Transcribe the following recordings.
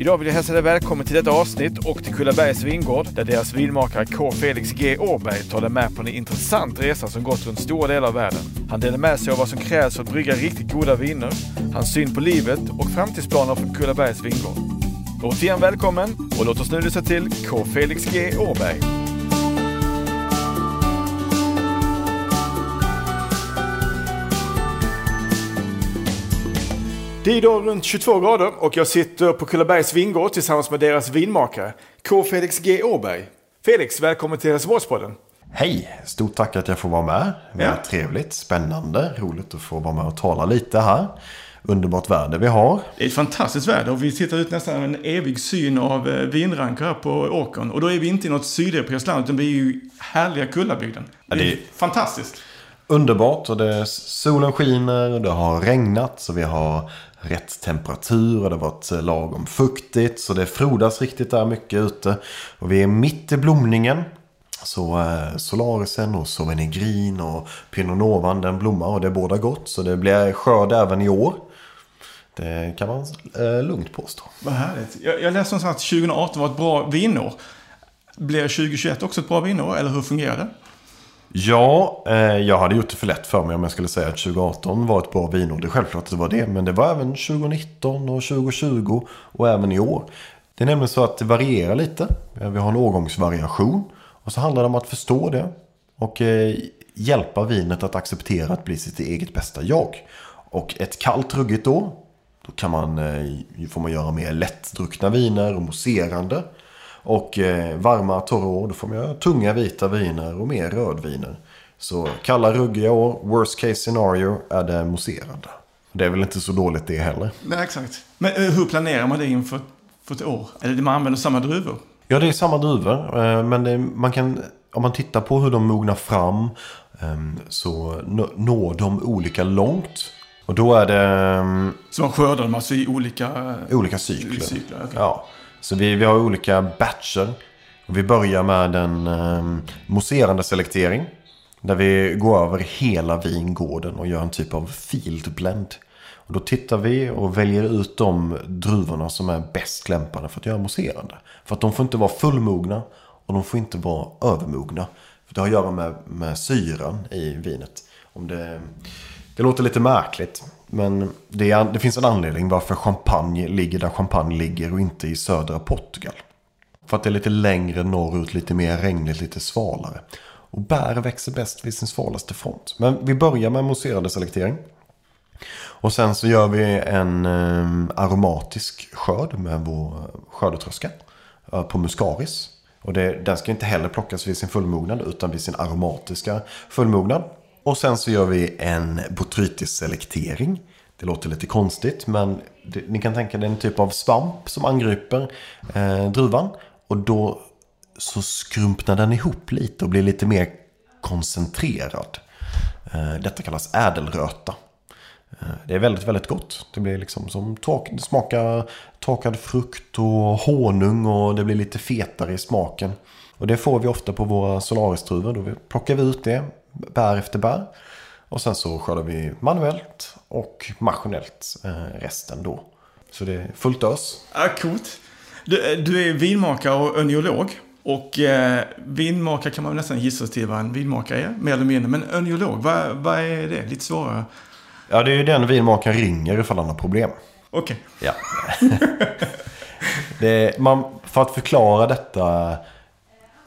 Idag vill jag hälsa dig välkommen till detta avsnitt och till Kullabergs vingård där deras vinmakare K. Felix G. Åberg tar dig med på en intressant resa som gått runt stora delar av världen. Han delar med sig av vad som krävs för att brygga riktigt goda viner, hans syn på livet och framtidsplaner för Kullabergs vingård. Återigen välkommen och låt oss nu lyssna till K. Felix G. Åberg. Det är idag runt 22 grader och jag sitter på Kullabergs vingård tillsammans med deras vinmakare K. Felix G. Åberg. Felix, välkommen till Helsingborgspodden. Hej! Stort tack att jag får vara med. Det är Ja. trevligt, spännande, roligt att få vara med och tala lite här. Underbart väder vi har. Det är ett fantastiskt väder och vi tittar ut nästan en evig syn av eh, vinrankar här på åkern. Och då är vi inte i något sydeuropeiskt land utan vi är ju härliga Kullabygden. Det det är är- fantastiskt. Underbart och det, solen skiner och det har regnat så vi har rätt temperatur och det har varit eh, lagom fuktigt så det frodas riktigt där mycket ute. Och vi är mitt i blomningen. Så eh, Solarisen och Sauvignon och Pinot Novan den blommar och det båda gott så det blir skörd även i år. Det kan man eh, lugnt påstå. Vad härligt. Jag, jag läste någonstans att 2018 var ett bra vinår. Blir 2021 också ett bra vinår eller hur fungerar det? Ja, eh, jag hade gjort det för lätt för mig om jag skulle säga att 2018 var ett bra vinår. Det är självklart att det var det, men det var även 2019 och 2020 och även i år. Det är nämligen så att det varierar lite. Eh, vi har en årgångsvariation och så handlar det om att förstå det och eh, hjälpa vinet att acceptera att bli sitt eget bästa jag. Och ett kallt ruggigt år, då kan man, eh, får man göra mer lättdruckna viner och mousserande. Och eh, varma torra år, då får man göra tunga vita viner och mer rödviner. Så kalla ruggiga år, worst case scenario, är det mousserande. Det är väl inte så dåligt det heller. Nej, exakt. Men eh, hur planerar man det inför för ett år? Eller man använder samma druvor? Ja, det är samma druvor. eh, Men det, man kan, om man tittar på hur de mognar fram ehm, så nå- når de olika långt. Och då är det ehm, Så man skördar dem alltså i olika... olika cykler. cykler okej. Ja, så vi, vi har olika batcher. Och vi börjar med en eh, mousserande selektering. Där vi går över hela vingården och gör en typ av field blend. Och då tittar vi och väljer ut de druvorna som är bäst lämpade för att göra mousserande. För att de får inte vara fullmogna och de får inte vara övermogna. För det har att göra med, med syran i vinet. Om det, det låter lite märkligt. Men det, är, det finns en anledning varför champagne ligger där champagne ligger och inte i södra Portugal. För att det är lite längre norrut, lite mer regnigt, lite svalare. Och bär växer bäst vid sin svalaste front. Men vi börjar med mousserande selektering. Och sen så gör vi en eh, aromatisk skörd med vår eh, skördetröska eh, på muscaris. Och det, den ska inte heller plockas vid sin fullmognad utan vid sin aromatiska fullmognad. Och sen så gör vi en botrytis-selektering. Det låter lite konstigt men det, ni kan tänka er en typ av svamp som angriper eh, druvan. Och då så skrumpnar den ihop lite och blir lite mer koncentrerad. Eh, detta kallas ädelröta. Eh, Det är väldigt, väldigt gott. Det blir liksom som tork, det smakar torkad frukt och honung och det blir lite fetare i smaken. Och det får vi ofta på våra solaristruvor. Då plockar vi ut det bär efter bär. Och sen så skördar vi manuellt och maskinellt eh, resten då. Så det är fullt ös. Ja, coolt. Du, eh, du är vinmakare och öniolog. Och eh, vinmakare kan man nästan gissa sig till vad en vinmakare är, mer eller mindre. Men öniolog, vad, vad är det? Lite svårare. Ja, det är ju den vinmakaren ringer ifall han har problem. Okej. Ja. det, man, för att förklara detta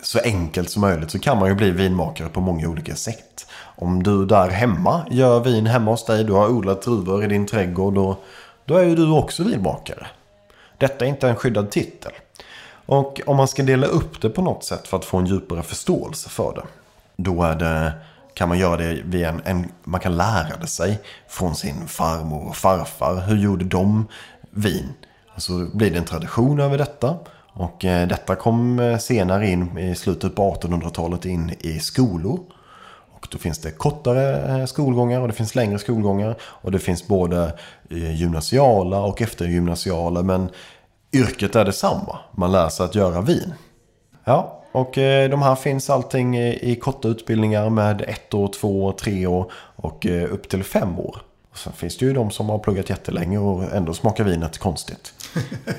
så enkelt som möjligt så kan man ju bli vinmakare på många olika sätt. Om du där hemma gör vin hemma hos dig, du har odlat druvor i din trädgård, då, då är ju du också vinmakare. Detta är inte en skyddad titel. Och om man ska dela upp det på något sätt för att få en djupare förståelse för det. Då är det, kan man göra det via en, en man kan lära det sig från sin farmor och farfar. Hur gjorde de vin? Så så blir det en tradition över detta. Och eh, detta kom eh, senare in i slutet på 1800-talet in i skolor. Och då finns det kortare eh, skolgångar och det finns längre skolgångar. Och det finns både gymnasiala och eftergymnasiala. Men yrket är detsamma. Man lär sig att göra vin. Ja, och de här finns allting i, korta utbildningar med ett år, två år, tre år och upp till fem år. Och sen finns det ju de som har pluggat jättelänge och ändå smakar vinet konstigt.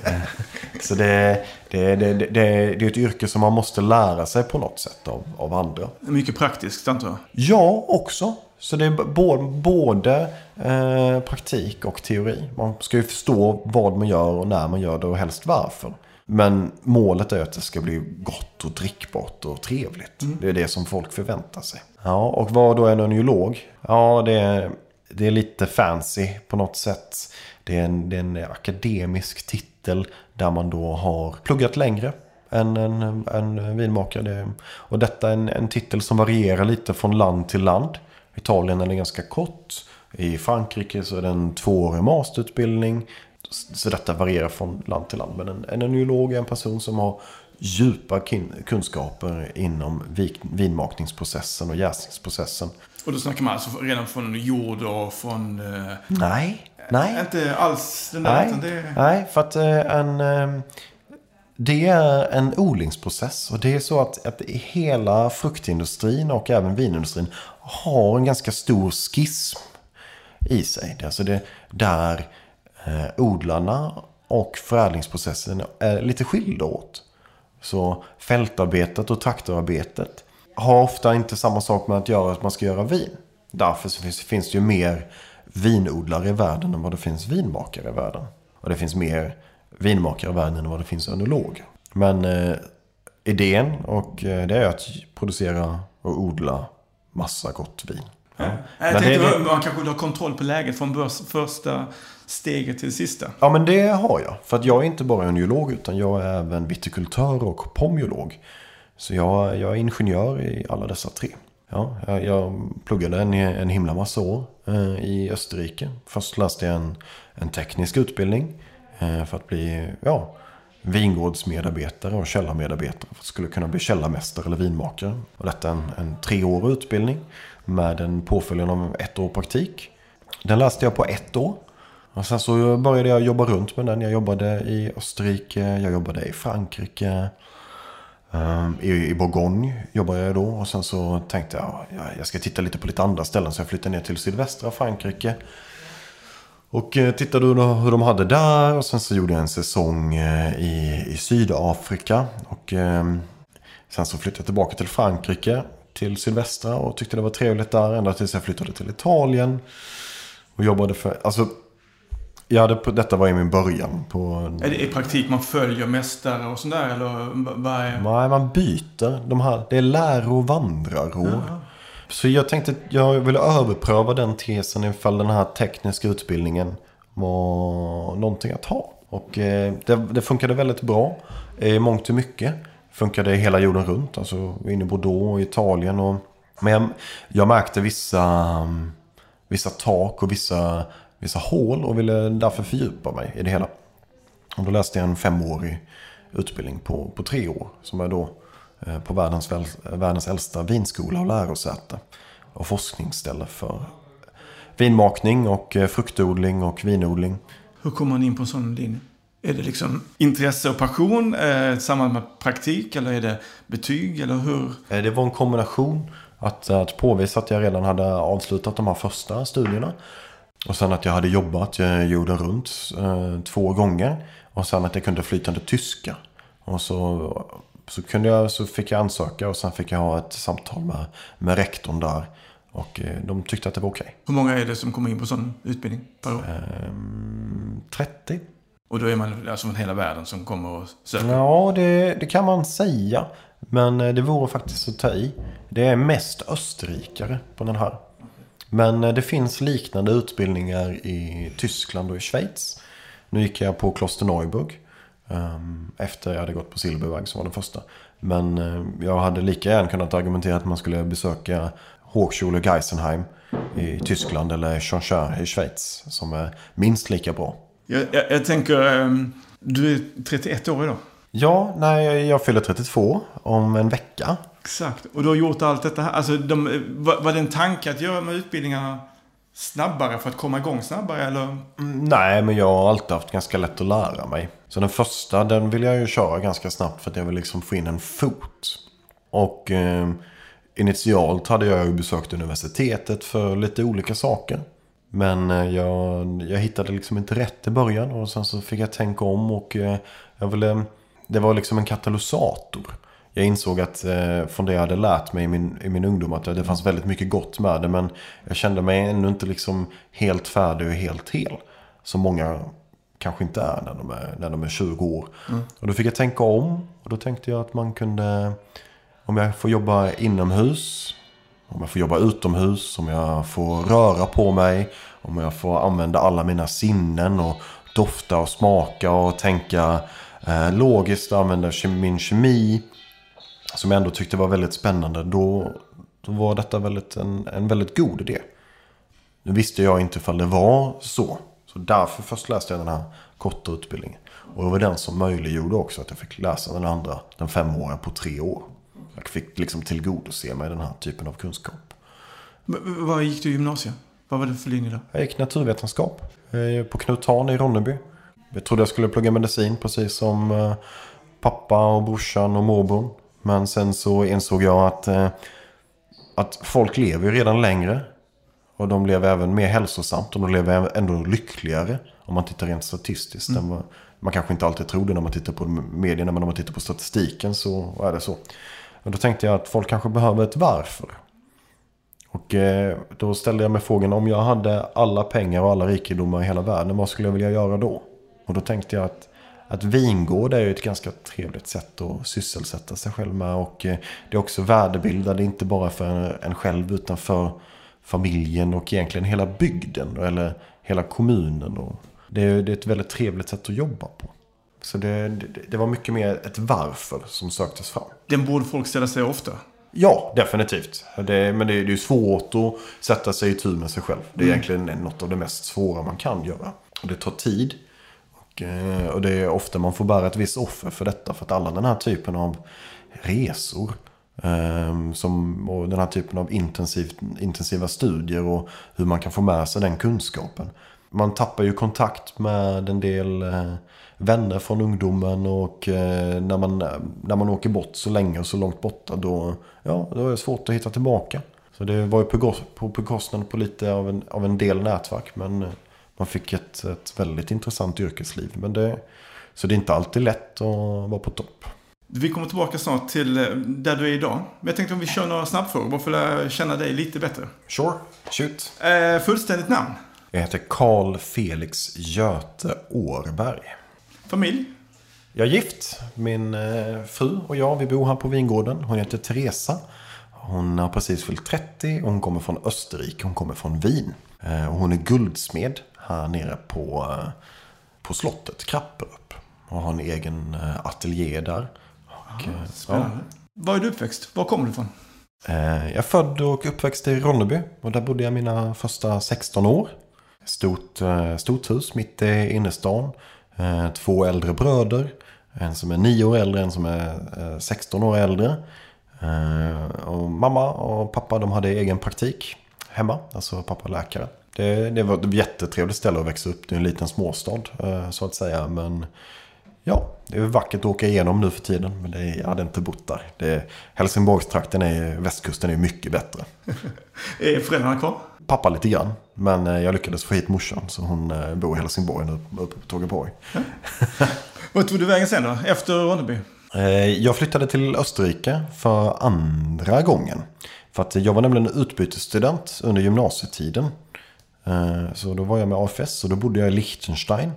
Så det, det, det, det, är ett yrke som man måste lära sig på något sätt av, av andra. Mycket praktiskt antar jag. Ja, också. Så det är både, både eh, praktik och teori. Man ska ju förstå vad man gör och när man gör det och helst varför. Men målet är att det ska bli gott och drickbart och trevligt. Mm. Det är det som folk förväntar sig. Ja, och vad då är en oniolog? Ja, det är, det är lite fancy på något sätt. Det är, en, det är en akademisk titel där man då har pluggat längre än en, en vinmakare. och detta är en, en titel som varierar lite från land till land. Italien är den ganska kort. I Frankrike så är det en tvåårig masterutbildning. Så detta varierar från land till land. Men en, en enolog är en person som har djupa kunskaper inom vinmakningsprocessen och jäsningsprocessen. Och då snackar man alltså redan från jord och från... Eh, nej, nej. Inte alls den där, nej, det... nej, för att eh, en... Eh, det är en odlingsprocess och det är så att, att hela fruktindustrin och även vinindustrin har en ganska stor schism i sig. Det är alltså det där eh, odlarna och förädlingsprocessen är lite skilda åt. Så fältarbetet och traktorarbetet har ofta inte samma sak med att göra att man ska göra vin. Därför finns, finns det ju mer vinodlare i världen än vad det finns vinmakare i världen. Och det finns mer vinmakare i världen än vad det finns önologer. Men eh, idén och eh, det är att producera och odla massa gott vin. Ja. Jag tänkte det, man kanske vill ha kontroll på läget från första steget till sista. Ja, men det har jag. För att jag är inte bara oniolog utan jag är även vitikultör och pomolog. Så jag, jag är ingenjör i alla dessa tre. Ja, jag, jag pluggade en, en himla massa år eh, i Österrike. Först läste jag en, en teknisk utbildning eh, för att bli ja, vingårdsmedarbetare och källarmedarbetare. För att skulle kunna bli källarmästare eller vinmakare. Och detta är en, en treårig utbildning med en påföljande av ett år praktik. Den läste jag på ett år. Och sen så började jag jobba runt med den. Jag jobbade i Österrike, jag jobbade i Frankrike. Ehm, I, I Bourgogne jobbade jag då. Och sen så tänkte jag ja, jag ska titta lite på lite andra ställen. Så jag flyttade ner till sydvästra Frankrike. Och eh, tittade hur de hade där. Och sen så gjorde jag en säsong eh, i, i Sydafrika. Och eh, sen så flyttade jag tillbaka till Frankrike till sydvästra och tyckte det var trevligt där ända tills jag flyttade till Italien. Och jobbade för, alltså jag hade, detta var i min början. På, är det i praktik man följer mästare och sånt där? Eller vad är... Nej, man byter. De här, det är läro och vandrarår. Ja. Så jag tänkte att jag ville överpröva den tesen ifall den här tekniska utbildningen var någonting att ha. Och eh, det, det funkade väldigt bra i mångt och mycket funkade hela jorden runt. Alltså in i Bordeaux och Italien. Och, men jag, jag märkte vissa, vissa tak och vissa, vissa hål och ville därför fördjupa mig i det hela. Och då läste jag en femårig utbildning på, på tre år. Som är då eh, på världens, världens äldsta vinskola och lärosäte. Och forskningsställe för vinmakning och eh, fruktodling och vinodling. Hur kommer man in på en sån linje? Är det liksom intresse och passion eh, samband med praktik eller är det betyg eller hur? Eh, det var en kombination. Att, att påvisa att jag redan hade avslutat de här första studierna. Och sen att jag hade jobbat jorden runt eh, två gånger. Och sen att jag kunde flytande tyska. Och så, så, kunde jag, så fick jag ansöka och sen fick jag ha ett samtal med, med rektorn där. Och eh, de tyckte att det var okej. Okay. Hur många är det som kommer in på sån utbildning per år? Eh, 30. Och då är man alltså från hela världen som kommer och söker? Ja, det, det kan man säga. Men eh, det vore faktiskt att ta i. Det är mest österrikare på den här. Men eh, det finns liknande utbildningar i Tyskland och i Schweiz. Nu gick jag på Kloster Neuburg. Ehm, efter jag hade gått på Silberväg som var den första. Men eh, jag hade lika gärna kunnat argumentera att man skulle besöka Hochschule Geisenheim i Tyskland eller Changchun i Schweiz. Som är minst lika bra. Jag, jag, jag tänker, um, du är 31 år idag. Ja, nej, jag fyller 32 om en vecka. Exakt, och du har gjort allt detta här. Alltså, de, eh, var, var det en tanke att göra med utbildningarna snabbare för att komma igång snabbare eller? Mm, nej, men jag har alltid haft ganska lätt att lära mig. Så den första, den vill jag ju köra ganska snabbt för att jag vill liksom få in en fot. Och eh, initialt hade jag ju besökt universitetet för lite olika saker. Men eh, jag, jag hittade liksom inte rätt i början och sen så fick jag tänka om och eh, jag ville, det var liksom en katalysator. Jag insåg att eh, från det jag hade lärt mig i min, i min ungdom att det fanns väldigt mycket gott med det. Men jag kände mig ännu inte liksom helt färdig och helt hel. Som många kanske inte är när de är, när de är 20 år. Mm. Och då fick jag tänka om. Och då tänkte jag att man kunde, om jag får jobba inomhus, om jag får jobba utomhus, om jag får röra på mig, om jag får använda alla mina sinnen och dofta och smaka och tänka eh, logiskt och använda min kemi. Som jag ändå tyckte var väldigt spännande. Då, då var detta väldigt, en, en väldigt god idé. Nu visste jag inte ifall det var så. Så därför först läste jag den här korta utbildningen. Och det var den som möjliggjorde också att jag fick läsa den andra, den femåriga, på tre år. Jag fick liksom tillgodose mig den här typen av kunskap. Vad gick du i gymnasiet? Vad var det för linje då? Jag gick naturvetenskap på Knut Hahn i Ronneby. Jag trodde jag skulle plugga medicin precis som eh, pappa och brorsan och morbrorn. Men sen så insåg jag att, eh, att folk lever ju redan längre. Och de lever även mer hälsosamt och de lever ändå lyckligare. Om man tittar rent statistiskt. Mm. Man kanske inte alltid tror det när man tittar på medierna. Men om man tittar på statistiken så är det så. Och då tänkte jag att folk kanske behöver ett varför. Och eh, då ställde jag mig frågan om jag hade alla pengar och alla rikedomar i hela världen. Vad skulle jag vilja göra då? Och då tänkte jag att att vingård är ju ett ganska trevligt sätt att sysselsätta sig själv med. Och eh, det är också värdebildande, inte bara för en själv utan för familjen och egentligen hela bygden eller hela kommunen. Och det, är, ett väldigt trevligt sätt att jobba på. Så det, det, det, var mycket mer ett varför som söktes fram. Den borde folk ställa sig ofta? Ja, definitivt. Det, men det, det är svårt att sätta sig i tur med sig själv. Det är mm. egentligen något av det mest svåra man kan göra. Och det tar tid. Eh, och, det är ofta man får bära ett visst offer för detta. För att alla den här typen av resor ehm, som, och den här typen av intensivt, intensiva studier och hur man kan få med sig den kunskapen. Man tappar ju kontakt med en del eh, vänner från ungdomen och eh, när, man, när man åker bort så länge och så långt borta då, ja, då är det svårt att hitta tillbaka. Så det var ju på, på bekostnad på lite av en, av en del nätverk men man fick ett, ett väldigt intressant yrkesliv. Men det, så det är inte alltid lätt att vara på topp. Vi kommer tillbaka snart till eh, där du är idag. Men jag tänkte om vi kör några snabbfrågor bara för att känna dig lite bättre. Sure, shoot. Eh, fullständigt namn? Jag heter Karl Felix Göte Årberg. Familj? Jag är gift. Min eh, fru och jag, vi bor här på vingården. Hon heter Teresa. Hon har precis fyllt 30 och hon kommer från Österrike. Hon kommer från Wien. Eh, och hon är guldsmed här nere på, eh, på slottet Krapperup. Och har en egen eh, ateljé där. Och, Aha, spännande. Ja. Var är du uppväxt? Var kommer du ifrån? Jag är född och uppväxt i Ronneby. Och där bodde jag mina första 16 år. Stort, stort hus mitt i innerstan. Två äldre bröder. En som är 9 år äldre, en som är 16 år äldre. Och mamma och pappa de hade egen praktik hemma. Alltså pappa läkare. Det, det var ett jättetrevligt ställe att växa upp. Det är en liten småstad eh, så att säga. Men ja, det är vackert att åka igenom nu för tiden. Men det, jag hade inte bott där. Det, Helsingborgstrakten, är, västkusten är mycket bättre. är föräldrarna kvar? Pappa lite grann. Men eh, jag lyckades få hit morsan. Så hon eh, bor i Helsingborg nu, uppe på Tågeborg. Ja. Vad tog du vägen sen då? Efter Ronneby? Jag flyttade till Österrike för andra gången. För att jag var nämligen utbytesstudent under gymnasietiden. Eh, så då var jag med AFS och då bodde jag i Liechtenstein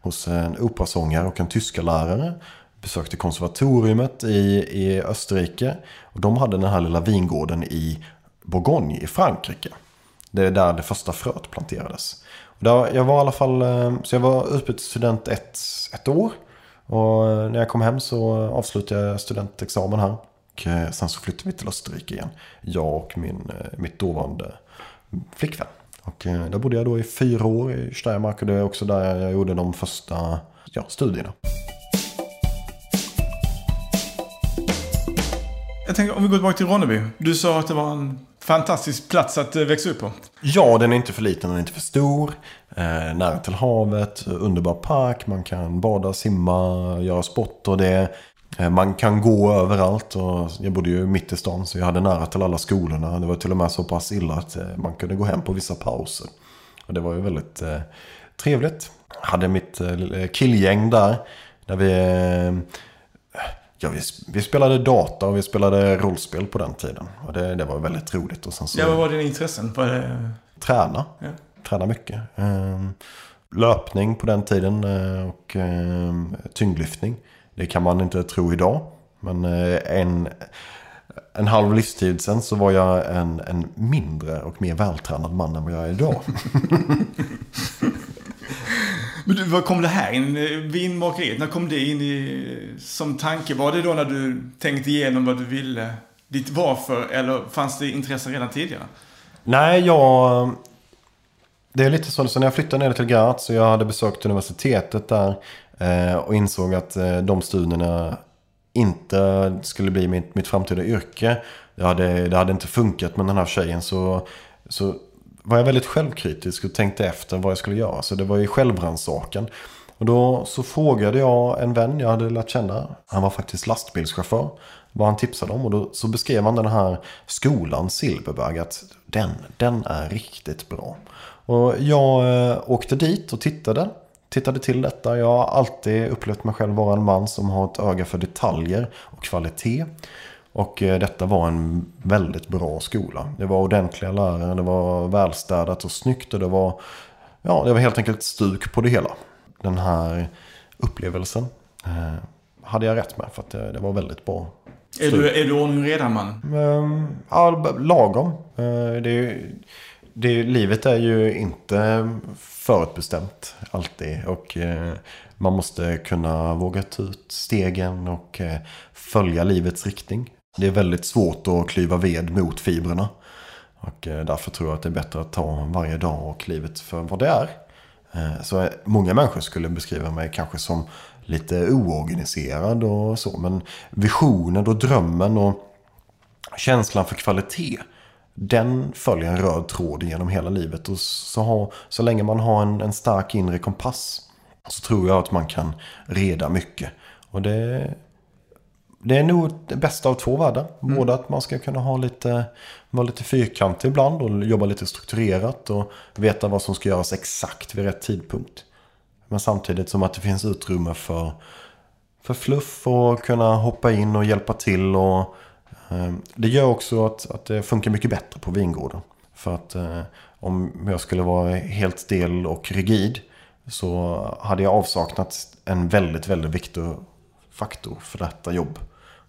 hos en operasångare och en tyskalärare. Besökte konservatoriet i, i Österrike. Och de hade den här lilla vingården i Bourgogne i Frankrike. Det är där det första fröet planterades. Och där, jag var i alla fall, eh, så jag var utbytesstudent ett, ett år. Och eh, när jag kom hem så avslutade jag studentexamen här. Och sen så flyttade vi till Österrike igen. Jag och min, mitt dåvarande flickvän. Och eh, där bodde jag då i fyra år i Steiermark och det är också där jag gjorde de första ja, studierna. Jag tänker om vi går tillbaka till Ronneby. Du sa att det var en fantastisk plats att eh, växa upp på. Ja, den är inte för liten, den är inte för stor. Eh, nära till havet, underbar park, man kan bada, simma, göra sport och det man kan gå överallt och jag bodde ju mitt i stan så jag hade nära till alla skolorna. Det var till och med så pass illa att eh, man kunde gå hem på vissa pauser. Och det var ju väldigt eh, trevligt. Hade mitt eh, killgäng där. Där vi, eh, ja, vi, vi spelade data och vi spelade rollspel på den tiden. Och det, det var väldigt roligt. Och sen så, Ja, vad var dina intressen? Var det... träna. Ja. Träna mycket. Eh, löpning på den tiden eh, och eh, tyngdlyftning. Det kan man inte tro idag. Men eh, en, en halv livstid sen så var jag en, en mindre och mer vältränad man än vad jag är idag. Men du, vad kom det här in? Vinmakeriet, när kom det in i, som tanke? Var det då när du tänkte igenom vad du ville? Ditt varför? Eller fanns det intresse redan tidigare? Nej, jag... Det är lite så, så när jag flyttade ner till Graz så jag hade besökt universitetet där Eh, och insåg att eh, de studierna inte skulle bli mitt, mitt framtida yrke. Det hade, det hade inte funkat med den här tjejen så, så var jag väldigt självkritisk och tänkte efter vad jag skulle göra. Så det var ju självrannsakan. Och då så frågade jag en vän jag hade lärt känna. Han var faktiskt lastbilschaufför. Vad han tipsade om. Och då så beskrev han den här skolan Silverberg. Att den, den är riktigt bra. Och jag eh, åkte dit och tittade. Tittade till detta. Jag har alltid upplevt mig själv vara en man som har ett öga för detaljer och kvalitet. Och eh, detta var en väldigt bra skola. Det var ordentliga lärare, det var välstädat och snyggt och det var, ja, det var helt enkelt stuk på det hela. Den här upplevelsen eh, hade jag rätt med för att det, det var väldigt bra. Är du, är du ordning och reda man? Eh, ja, lagom. Eh, det är, det, livet är ju inte förutbestämt alltid. Och eh, man måste kunna våga ta ut stegen och eh, följa livets riktning. Det är väldigt svårt att klyva ved mot fibrerna. Och eh, därför tror jag att det är bättre att ta varje dag och livet för vad det är. Eh, Så eh, många människor skulle beskriva mig kanske som lite oorganiserad och så. Men visionen och drömmen och känslan för kvalitet. Den följer en röd tråd genom hela livet. Och så, ha, så länge man har en, en stark inre kompass. Så tror jag att man kan reda mycket. Och det, det är nog det bästa av två världar. Både att man ska kunna ha lite, vara lite fyrkantig ibland och jobba lite strukturerat. Och veta vad som ska göras exakt vid rätt tidpunkt. Men samtidigt som att det finns utrymme för, för fluff och kunna hoppa in och hjälpa till. Och, det gör också att, att det funkar mycket bättre på vingården. För att eh, om jag skulle vara helt stel och rigid så hade jag avsaknat en väldigt, väldigt viktig faktor för detta jobb.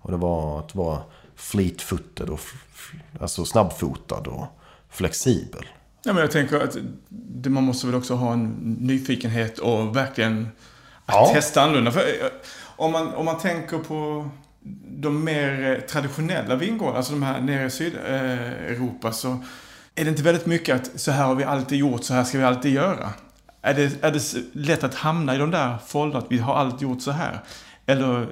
Och det var att vara fleet-footed och alltså snabbfotad och flexibel. Ja, men jag tänker att det, man måste väl också ha en nyfikenhet och verkligen att Ja. testa annorlunda. För, eh, om, man, om man tänker på de mer eh, traditionella vingårdarna, alltså de här nere i Sydeuropa, så är det inte väldigt mycket att så här har vi alltid gjort, så här ska vi alltid göra. Är det, är det lätt att hamna i de där fållorna, att vi har alltid gjort så här? Eller,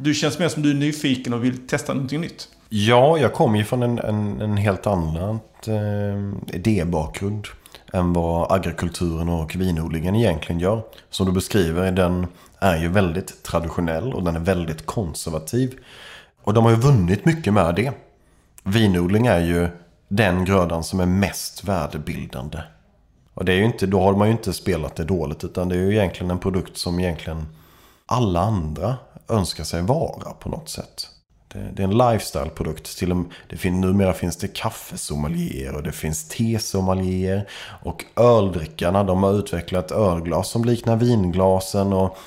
du känns mer som du är nyfiken och vill testa någonting nytt. Ja, jag kommer ju från en, en, en helt annan eh, idébakgrund än vad agrikulturen och vinodlingen egentligen gör. Som du beskriver, den är ju väldigt traditionell och den är väldigt konservativ. Och de har ju vunnit mycket med det. Vinodling är ju den grödan som är mest värdebildande. Och det är ju inte, då har man ju inte spelat det dåligt utan det är ju egentligen en produkt som egentligen alla andra önskar sig vara på något sätt. Det, det är en lifestyle-produkt. Till och med, det fin, numera finns det kaffesommelier och det finns tesommelier. Och öldrickarna, de har utvecklat ölglas som liknar vinglasen. Och,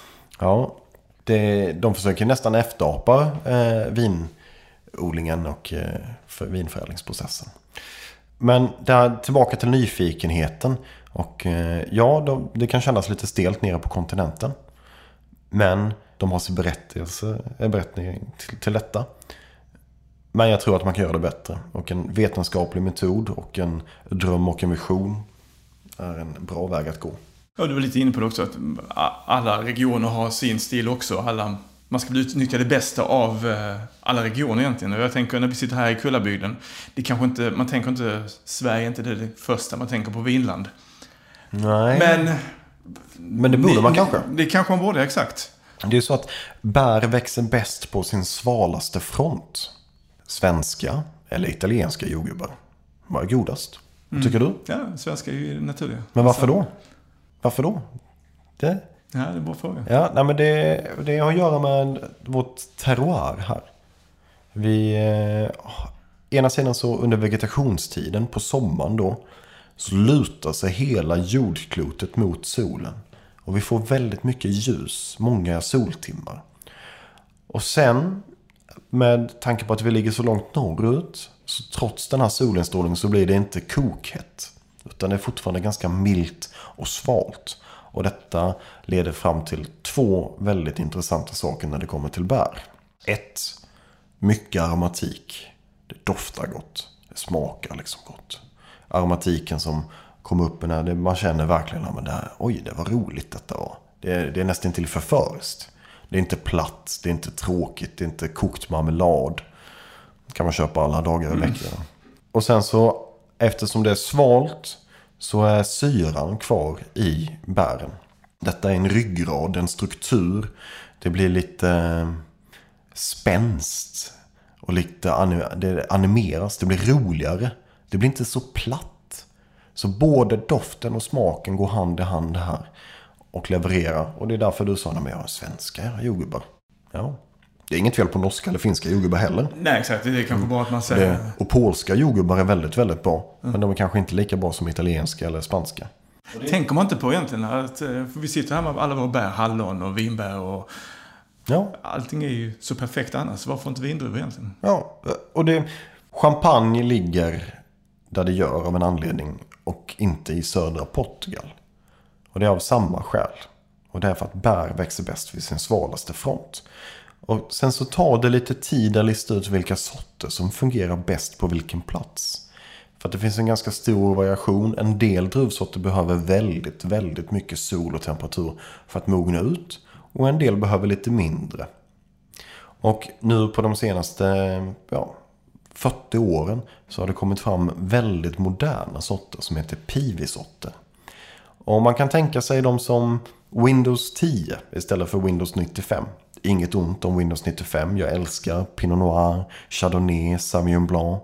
ja, det, de försöker nästan efterapa eh, vinodlingen och eh, för vinförädlingsprocessen. Men där, tillbaka till nyfikenheten. Och eh, ja, de, det kan kännas lite stelt nere på kontinenten. Men de har sin berättelse, eh, berättning till, till detta. Men jag tror att man kan göra det bättre. Och en vetenskaplig metod och en dröm och en vision är en bra väg att gå. Ja, du var lite inne på det också, att alla regioner har sin stil också. Alla, man ska utnyttja det bästa av eh, alla regioner egentligen. Och jag tänker när vi sitter här i Kullabygden, det kanske inte, man tänker inte, Sverige är inte det, det första man tänker på Vinland. Nej, Men... men det borde man kanske. Det kanske man borde, exakt. Det är ju så att bär växer bäst på sin svalaste front. Svenska eller italienska jordgubbar. Vad är godast? Vad tycker du? Ja, svenska är ju naturliga. Men varför då? Varför då? Det, Ja, det är en bra fråga. ja, nej, men det, det har att göra med vårt terroir här. Vi, eh, ena sidan så under vegetationstiden på sommaren då. Så lutar sig hela jordklotet mot solen. Och vi får väldigt mycket ljus, många soltimmar. Och sen med tanke på att vi ligger så långt norrut. Så trots den här solinstrålningen så blir det inte kokhett. Utan det är fortfarande ganska milt och svalt. Och detta leder fram till två väldigt intressanta saker när det kommer till bär. Ett, mycket aromatik. Det doftar gott. Det smakar liksom gott. Aromatiken som kommer upp när det, man känner verkligen att det här, oj det var roligt detta var. Det är, det är nästan till förföriskt. Det är inte platt, det är inte tråkigt, det är inte kokt marmelad. Det kan man köpa alla dagar i veckan. Och sen så, eftersom det är svalt, så är syran kvar i bären. Detta är en ryggrad, en struktur. Det blir lite eh, spänst. Och lite det animeras, det blir roligare. Det blir inte så platt. Så både doften och smaken går hand i hand här. Och levererar. Och det är därför du sa, att men jag har svenska jordgubbar. Ja. Det är inget fel på norska eller finska jordgubbar heller. Nej, exakt. Det är kanske bra att man säger... Det, och polska jordgubbar är väldigt, väldigt bra. Men de är kanske inte lika bra som italienska eller spanska. Tänker man inte på egentligen att... eh, vi sitter här med alla våra bär, hallon och vinbär och... Ja, Allting är ju så perfekt annars. Varför inte vindruvor egentligen? ja. Och det, champagne ligger där det gör av en anledning. Och inte i södra Portugal. Och det är av samma skäl. Och det är för att bär växer bäst vid sin svalaste front. Och sen så tar det lite tid att lista ut vilka sorter som fungerar bäst på vilken plats. För att det finns en ganska stor variation. En del druvsorter behöver väldigt, väldigt mycket sol och temperatur för att mogna ut. Och en del behöver lite mindre. Och nu på de senaste ja, 40 åren så har det kommit fram väldigt moderna sorter som heter Pivisorter. Och man kan tänka sig dem som Windows 10 istället för Windows 95. Inget ont om Windows 95. Jag älskar Pinot Noir, Chardonnay, Sauvignon Blanc.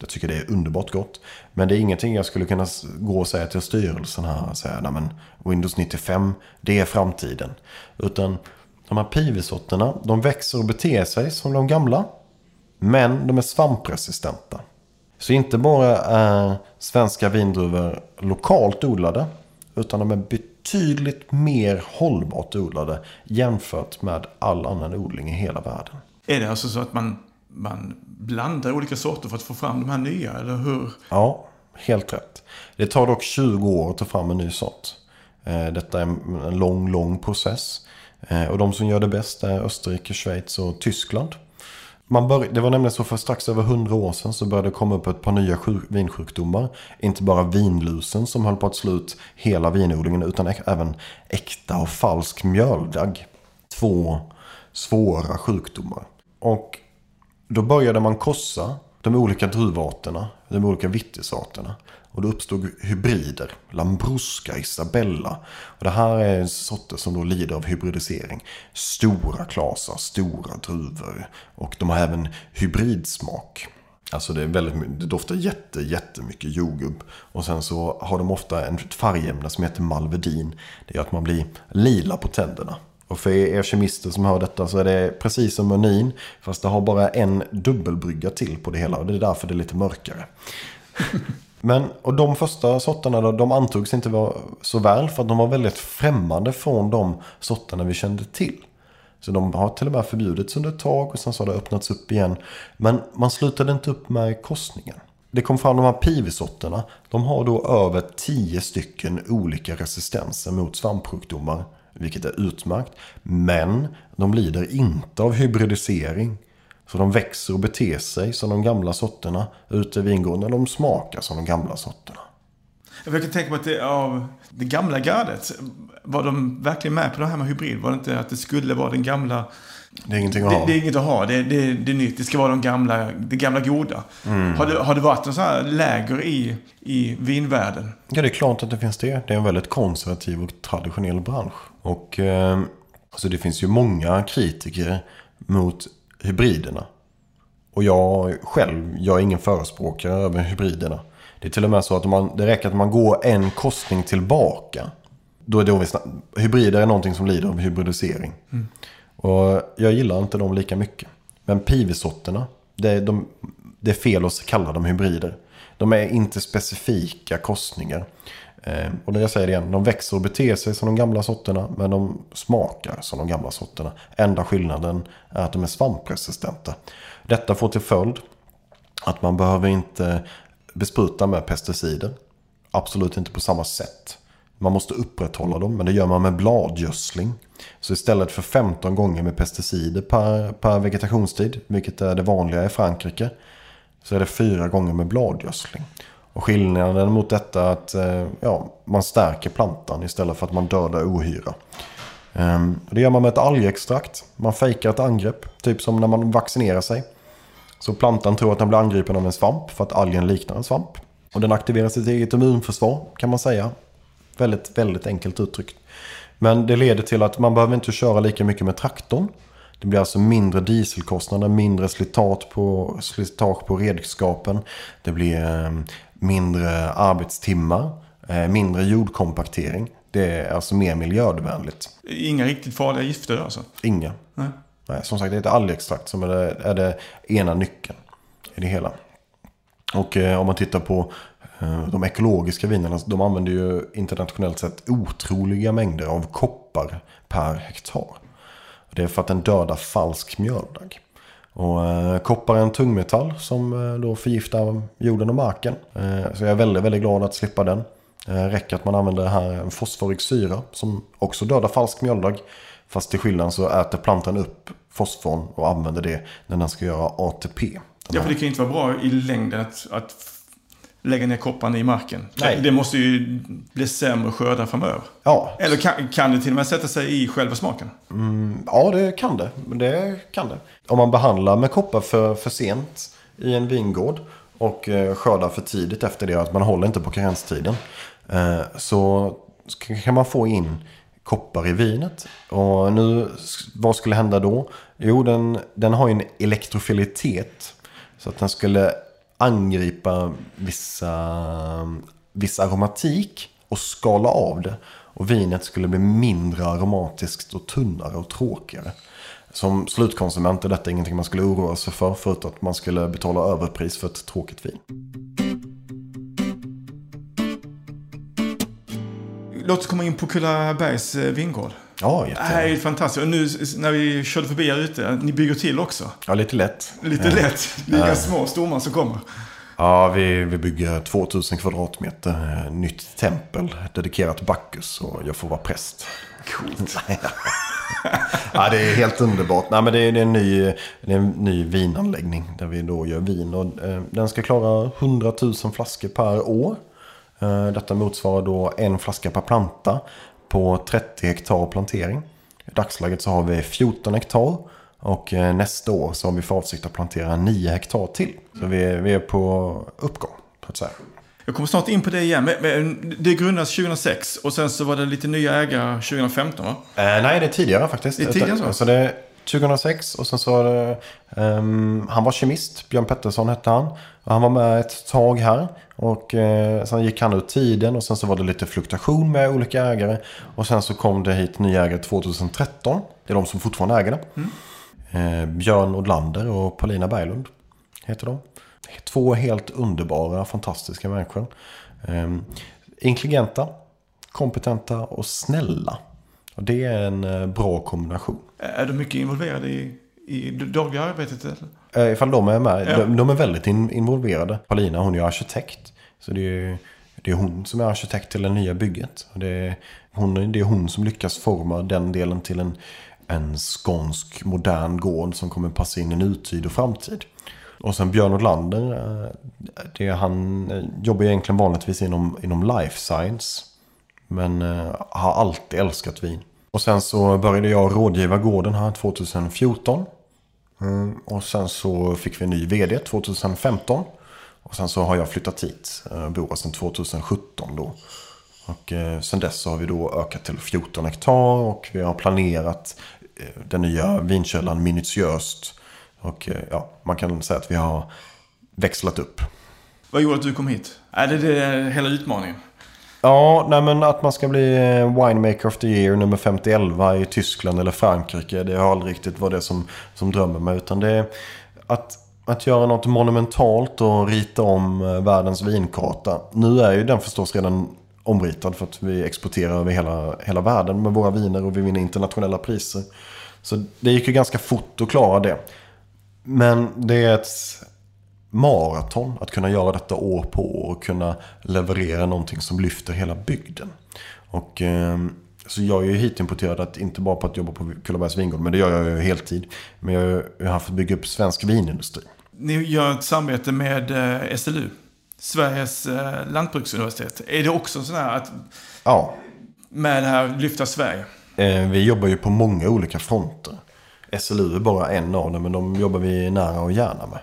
Jag tycker det är underbart gott. Men det är ingenting jag skulle kunna gå och säga till styrelsen här och säga nej men Windows 95 det är framtiden. Utan de här pivisorterna, de växer och beter sig som de gamla. Men de är svampresistenta. Så inte bara är svenska vindruvor lokalt odlade. Utan de är betydligt mer hållbart odlade jämfört med all annan odling i hela världen. Är det alltså så att man, man blandar olika sorter för att få fram de här nya? Eller hur? Ja, helt rätt. Det tar dock 20 år att ta fram en ny sort. Eh, Detta är en lång, lång process. Eh, Och de som gör det bäst är Österrike, Schweiz och Tyskland. Man bör, det var nämligen så för strax över 100 år sedan så började det komma upp ett par nya sjuk, vinsjukdomar. Inte bara vinlusen som höll på att slå ut hela vinodlingen utan äk- även äkta och falsk mjöldagg. Två svåra sjukdomar. Och då började man kossa de olika druvarterna, de olika vittisarterna. Och då uppstod hybrider. Lambrusca, Isabella. Och det här är sorter som då lider av hybridisering. Stora klasar, stora druvor. Och de har även hybridsmak. Alltså det, är väldigt, det doftar jätte, jättemycket jordgubb. Och sen så har de ofta en ett färgämne som heter malvedin. Det gör att man blir lila på tänderna. Och för er kemister som hör detta så är det precis som munin. Fast det har bara en dubbelbrygga till på det hela. Och det är därför det är lite mörkare. Men, och de första sorterna då, de antogs inte vara så väl för att de var väldigt främmande från de sorterna vi kände till. Så de har till och med förbjudits under ett tag och sen så har det öppnats upp igen. Men man slutade inte upp med korsningen. Det kom fram de här pivisorterna. De har då över 10 stycken olika resistenser mot svampsjukdomar. Vilket är utmärkt. Men de lider inte av hybridisering. Så de växer och beter sig som de gamla sorterna ute i vingården. De smakar som de gamla sorterna. Jag kan tänka mig att det av det gamla gardet, var de verkligen med på det här med hybrid? Var det inte att det skulle vara den gamla... Det är ingenting att Det, ha. det är inget att ha, det, det, det är nytt. Det ska vara de gamla, det gamla goda. Mm. Har, det, har det varit en sån här läger i, i vinvärlden? Ja, det är klart att det finns det. Det är en väldigt konservativ och traditionell bransch. Och eh, alltså det finns ju många kritiker mot hybriderna. Och jag själv, jag är ingen förespråkare över hybriderna. Det är till och med så att man, det räcker att man går en korsning tillbaka. Då är det då vi hybrider är någonting som lider av hybridisering. Mm. Och jag gillar inte dem lika mycket. Men pivisorterna, det är, de, det är fel att kalla dem hybrider. De är inte specifika korsningar. Eh, och det jag säger igen, de växer och beter sig som de gamla sorterna. Men de smakar som de gamla sorterna. Enda skillnaden är att de är svampresistenta. Detta får till följd att man behöver inte bespruta med pesticider. Absolut inte på samma sätt. Man måste upprätthålla dem, men det gör man med bladgödsling. Så istället för 15 gånger med pesticider per, per vegetationstid, vilket är det vanliga i Frankrike, så är det fyra gånger med bladgödsling. Och skillnaden mot detta är att eh, ja, man stärker plantan istället för att man dödar ohyra. Ehm, det gör man med ett algextrakt. Man fejkar ett angrepp, typ som när man vaccinerar sig. Så plantan tror att den blir angripen av en svamp för att algen liknar en svamp. Och den aktiverar sitt eget immunförsvar kan man säga. Väldigt, väldigt enkelt uttryckt. Men det leder till att man behöver inte köra lika mycket med traktorn. Det blir alltså mindre dieselkostnader, mindre slitage på, slitage på redskapen. Det blir eh, mindre arbetstimmar, eh, mindre jordkompaktering. Det är alltså mer miljövänligt. Inga riktigt farliga gifter alltså? Inga. Nej. Nej, som sagt, det är ett algextrakt som är det, är det ena nyckeln i det hela. Och eh, om man tittar på Eh, de ekologiska vinerna, de använder ju internationellt sett otroliga mängder av koppar per hektar. Det är för att den dödar falsk mjöldagg. Och eh, koppar är en tungmetall som eh, då förgiftar jorden och marken. Eh, så jag är väldigt, väldigt glad att slippa den. Det räcker att man använder här en fosforig syra som också dödar falsk mjöldagg. Fast till skillnad så äter plantan upp fosforn och använder det när den ska göra ATP. Ja, för det kan ju inte vara bra i längden att, att lägga ner kopparn i marken. Nej. Det måste ju bli sämre skördar framöver. ja, Eller kan, kan det till och med sätta sig i själva smaken? Ja, det kan det. Det kan det. Om man behandlar med koppar för, för sent i en vingård och eh, skördar för tidigt efter det, att man håller inte på karenstiden, eh, så kan man få in koppar i vinet. Och nu, vad skulle hända då? Jo, den, den har ju en elektrofilitet. Så att den skulle angripa vissa, viss aromatik och skala av det. Och vinet skulle bli mindre aromatiskt och tunnare och tråkigare. Som slutkonsument är detta ingenting man skulle oroa sig för. Förutom att man skulle betala överpris för ett tråkigt vin. Låt oss komma in på Kullabergs eh, vingård. Ja, Det här är ju fantastiskt. Och nu när vi körde förbi här ute, ni bygger till också. Ja, lite lätt. Lite lätt. Lika små stormar som kommer. Ja, vi, vi bygger 2000 kvadratmeter eh, nytt tempel dedikerat till Bacchus och jag får vara präst. Coolt. Ja, det är helt underbart. Nej, men det, är, det, är en ny, det är en ny vinanläggning där vi då gör vin. Och, eh, den ska klara 100 000 flaskor per år. Eh, detta motsvarar då en flaska per planta på 30 hektar plantering. I dagsläget så har vi 14 hektar. Och eh, nästa år så har vi för avsikt att plantera 9 hektar till. Så vi är, vi är på uppgång, så att säga. Jag kommer snart in på det igen. Det grundades 2006 och sen så var det lite nya ägare 2015 va? Eh, nej, det är tidigare faktiskt. Det är tidigare så? Alltså det 2006 och sen så var ehm, han var kemist, Björn Pettersson hette han. Och han var med ett tag här. Och eh, sen gick han ut tiden och sen så var det lite fluktuation med olika ägare. Och sen så kom det hit nya ägare 2013. Det är de som fortfarande äger det. Eh, Björn Odlander och Paulina Berglund heter de. Två helt underbara, fantastiska människor. Eh, intelligenta, kompetenta och snälla. Det är en eh, bra kombination. Är du mycket involverad i, i det dagliga arbetet? Eller? Ifall de är med. Ja. De, de är väldigt in, involverade. Paulina hon är ju arkitekt. Så det är, ju- det är hon som är arkitekt till det nya bygget. Det, är, hon, det är hon som lyckas forma den delen till en, en skånsk modern gård som kommer passa in i nutid och framtid. Och sen Björn Odlander, eh, det han eh, jobbar egentligen vanligtvis inom, inom life science. Men eh, har alltid älskat vin. Och sen så började jag rådgiva gården här 2014. Mm, och sen så fick vi en ny vd 2015. Och sen så har jag flyttat hit. Eh, bor här sedan 2017 då. Och eh, sen dess så har vi då ökat till 14 hektar. Och vi har planerat eh, den nya vinkällan minutiöst. Och eh, ja, man kan säga att vi har växlat upp. Vad gjorde att du kom hit? Är det, det hela utmaningen? Ja, nej men att man ska bli eh, Winemaker of the Year nummer 5011 i Tyskland eller Frankrike. Det har aldrig riktigt varit det som, som drömmer mig. Utan det är att, att göra något monumentalt och rita om eh, världens vinkarta. Nu är ju den förstås redan omritad för att vi exporterar över hela, hela världen med våra viner och vi vinner internationella priser. Så det gick ju ganska fort att klara det. Men det är ett maraton att kunna göra detta år på år och kunna leverera någonting som lyfter hela bygden. Och eh, så jag är ju hitimporterad att inte bara på att jobba på Kullabergs vingård, men det gör jag ju heltid. Men jag, jag har haft att bygga upp svensk vinindustri. Ni gör ett samarbete med eh, SLU, Sveriges eh, lantbruksuniversitet. Är det också sån här att Ja, med det här lyfta Sverige? eh, vi jobbar ju på många olika fronter. SLU är bara en av dem, men de jobbar vi nära och gärna med.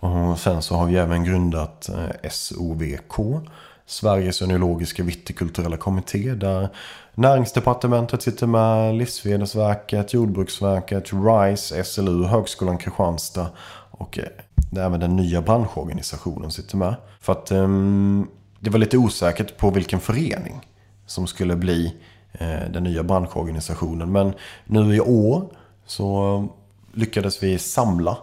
Och sen så har vi även grundat eh, SOVK, Sveriges Oenologiska vittekulturella Kommitté, där Näringsdepartementet sitter med, Livsmedelsverket, Jordbruksverket, RISE, SLU, Högskolan Kristianstad och eh, där även den nya branschorganisationen sitter med. För att ehm, det var lite osäkert på vilken förening som skulle bli eh, den nya branschorganisationen. Men nu i år så eh, lyckades vi samla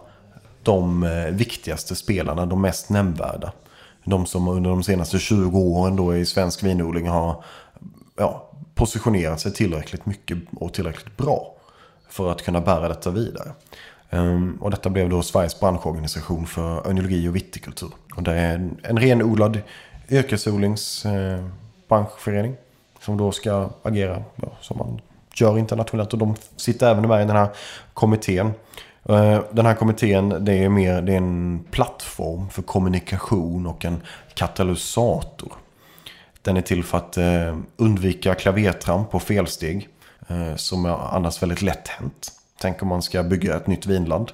de eh, viktigaste spelarna, de mest nämnvärda. De som under de senaste 20 åren då i svensk vinodling har ja, positionerat sig tillräckligt mycket och tillräckligt bra för att kunna bära detta vidare. Ehm, och detta blev då Sveriges branschorganisation för önologi och vitikultur. Och det är en, en renodlad yrkesodlingsbranschförening eh, som då ska agera ja, som man gör internationellt. Och de sitter även med i den här kommittén. Eh, den här kommittén det är mer det är en plattform för kommunikation och en katalysator. Den är till för att eh, undvika klavertramp och felsteg. Eh, som är annars väldigt lätt hänt. Tänk om man ska bygga ett nytt vinland.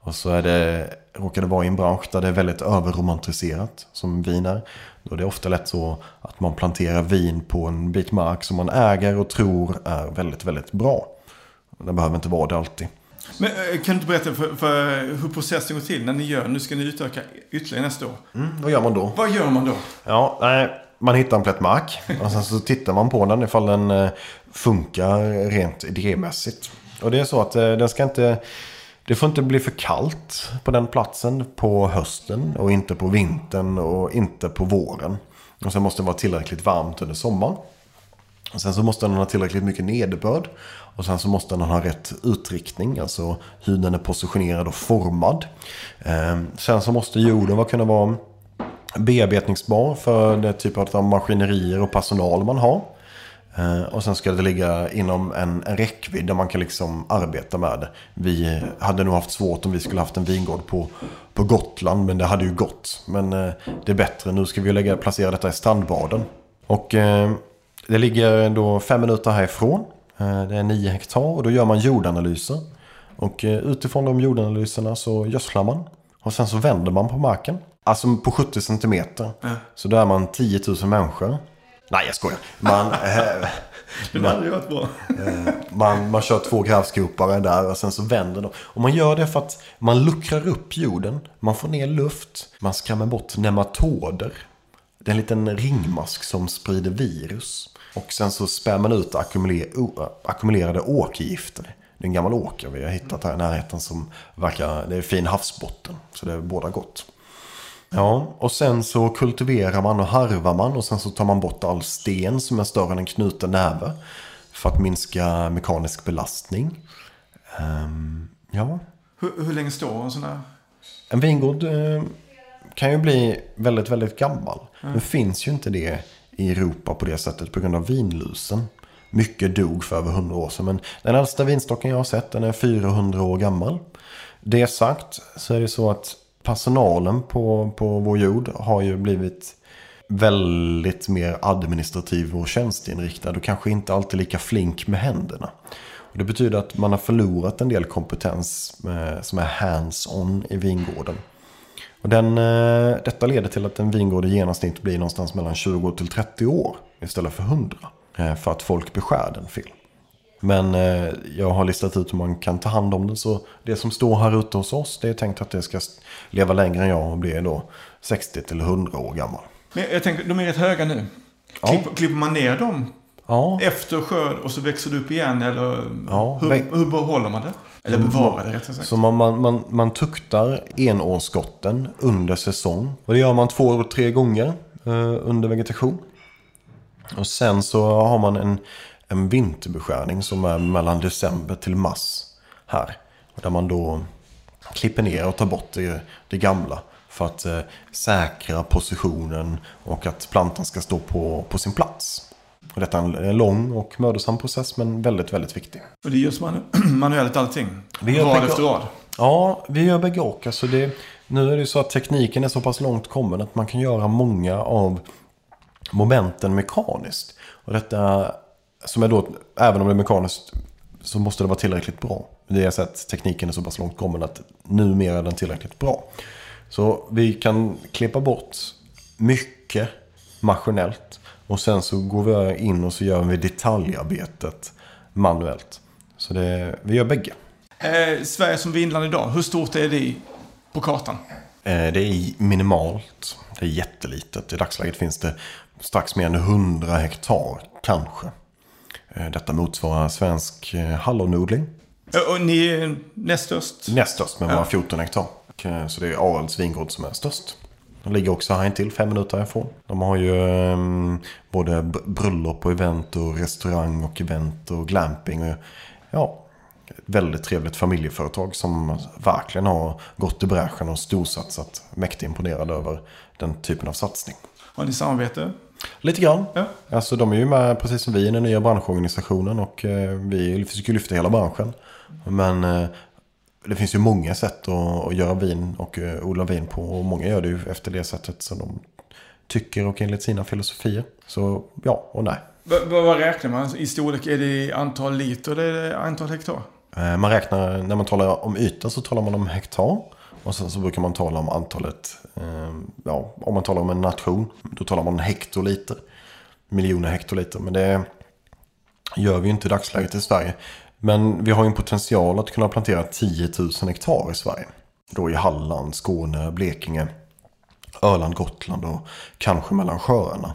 Och så är det, råkar det vara i en bransch där det är väldigt överromantiserat som vin är. Då är det ofta lätt så att man planterar vin på en bit mark som man äger och tror är väldigt, väldigt bra. Det behöver inte vara det alltid. Men eh, kan du inte berätta för, för hur processen går till när ni gör, nu ska ni utöka ytterligare nästa år. Mm, vad gör man då? Vad gör man då? Ja, nej, man hittar en plätt mark och sen så tittar man på den ifall den eh, funkar rent idémässigt. Och det är så att eh, den ska inte... Det får inte bli för kallt på den platsen på hösten och inte på vintern och inte på våren. Och sen måste det vara tillräckligt varmt under sommaren. Och sen så måste den ha tillräckligt mycket nederbörd. Och sen så måste den ha rätt utriktning, alltså hur den är positionerad och formad. Ehm, sen så måste jorden kunna vara bearbetningsbar för det typ av maskinerier och personal man har. Ehm, och sen ska det ligga inom en, en räckvidd där man kan liksom arbeta med det. Vi hade nog haft svårt om vi skulle haft en vingård på, på Gotland, men det hade ju gått. Men eh, det är bättre, nu ska vi lägga, placera detta i strandbaden. Och ehm, det ligger då fem minuter härifrån. Eh, det är nio hektar och då gör man jordanalyser. Och eh, utifrån de jordanalyserna så gödslar man. Och sen så vänder man på marken. Alltså på 70 centimeter. Så då är man 10 000 människor. Nej, jag skojar. Man, eh, Det hade varit bra. man, man kör två grävskopare där och sen så vänder de. Och man gör det för att man luckrar upp jorden. Man får ner luft. Man skrämmer bort nematoder. Det är en liten ringmask som sprider virus. Och sen så spär man ut ackumulerade åkergifter. Det är en gammal åker vi har hittat här i närheten som verkar, det är fin havsbotten. Så det är båda gott. Ja, och sen så kultiverar man och harvar man och sen så tar man bort all sten som är större än en knuten näve. För att minska mekanisk belastning. Ehm, ja, Hur, hur länge står en sån här? en vingård eh, kan ju bli väldigt, väldigt gammal. Nu finns ju inte det i Europa på det sättet på grund av vinlusen. Mycket dog för över 100 år sedan. Men den äldsta vinstocken jag har sett den är 400 år gammal. Det sagt så är det så att personalen på, på vår jord har ju blivit väldigt mer administrativ och tjänsteinriktad och kanske inte alltid lika flink med händerna. Och det betyder att man har förlorat en del kompetens med, som är hands-on i vingården. Och den, eh, detta leder till att en vingård i genomsnitt blir någonstans mellan 20 till 30 år istället för 100. Eh, för att folk beskär den fel. Men eh, jag har listat ut hur man kan ta hand om det. Så det som står här ute hos oss, det är tänkt att det ska leva längre än jag och bli då 60 till 100 år gammal. Men jag tänker, de är rätt höga nu. Ja. Klipp, klipper man ner dem Ja, efter skörd och så växer det upp igen? Eller Ja, hur, hur behåller man det? Eller bevarar det rättare sagt. så man, man, man, man tuktar enårsskotten under säsong. Och det gör man två, tre gånger eh, under vegetation. Och sen så har man en, en vinterbeskärning som är mellan december till mars här. Där man då klipper ner och tar bort det, det gamla. För att eh, säkra positionen och att plantan ska stå på, på sin plats. Och detta är en- lång och mödosam process men väldigt, väldigt viktig. Och det görs manu manuellt allting. Vi gör rad efter rad. Ja, vi gör bägge och. Alltså det, nu är det ju så att tekniken är så pass långt kommen att man kan göra många av momenten mekaniskt. Och detta som är då, även om det är mekaniskt, så måste det vara tillräckligt bra. Det är så att tekniken är så pass långt kommen att numera är den tillräckligt bra. Så vi kan klippa bort mycket maskinellt. Och sen så går vi in och så gör vi detaljarbetet manuellt. Så det, vi gör bägge. Eh, Sverige som vinland idag, hur stort är det på kartan? Eh, Det är minimalt. Det är jättelitet. I dagsläget finns det strax mer än 100 hektar, kanske. Eh, Detta motsvarar svensk eh, hallonodling. Eh, Och ni är näst störst? Näst störst med Ja. bara 14 hektar. Eh, Så det är Arals vingård som är störst. De ligger också här intill, fem minuter härifrån. De har ju eh, både bröllop och event och restaurang och event och glamping. Och, ja, ett väldigt trevligt familjeföretag som verkligen har gått i bräschen och storsatsat. Mäktigt imponerad över den typen av satsning. Har ni samarbete? Lite grann. Ja. Alltså de är ju med precis som vi i den nya branschorganisationen och eh, vi försöker lyfta hela branschen. Men eh, det finns ju många sätt att, att göra vin och eh, odla vin på och många gör det ju efter det sättet som de tycker och enligt sina filosofier. Så ja och nej. V- vad räknar man i storlek? Är det antal liter eller antal hektar? Eh, Man räknar, när man talar om yta så talar man om hektar. Och sen så brukar man tala om antalet, eh, ja om man talar om en nation, då talar man hektoliter. Miljoner hektoliter. Men det gör vi ju inte i dagsläget i Sverige. Men vi har ju en potential att kunna plantera 10 000 hektar i Sverige. Då i Halland, Skåne, Blekinge, Öland, Gotland och kanske mellan sjöarna.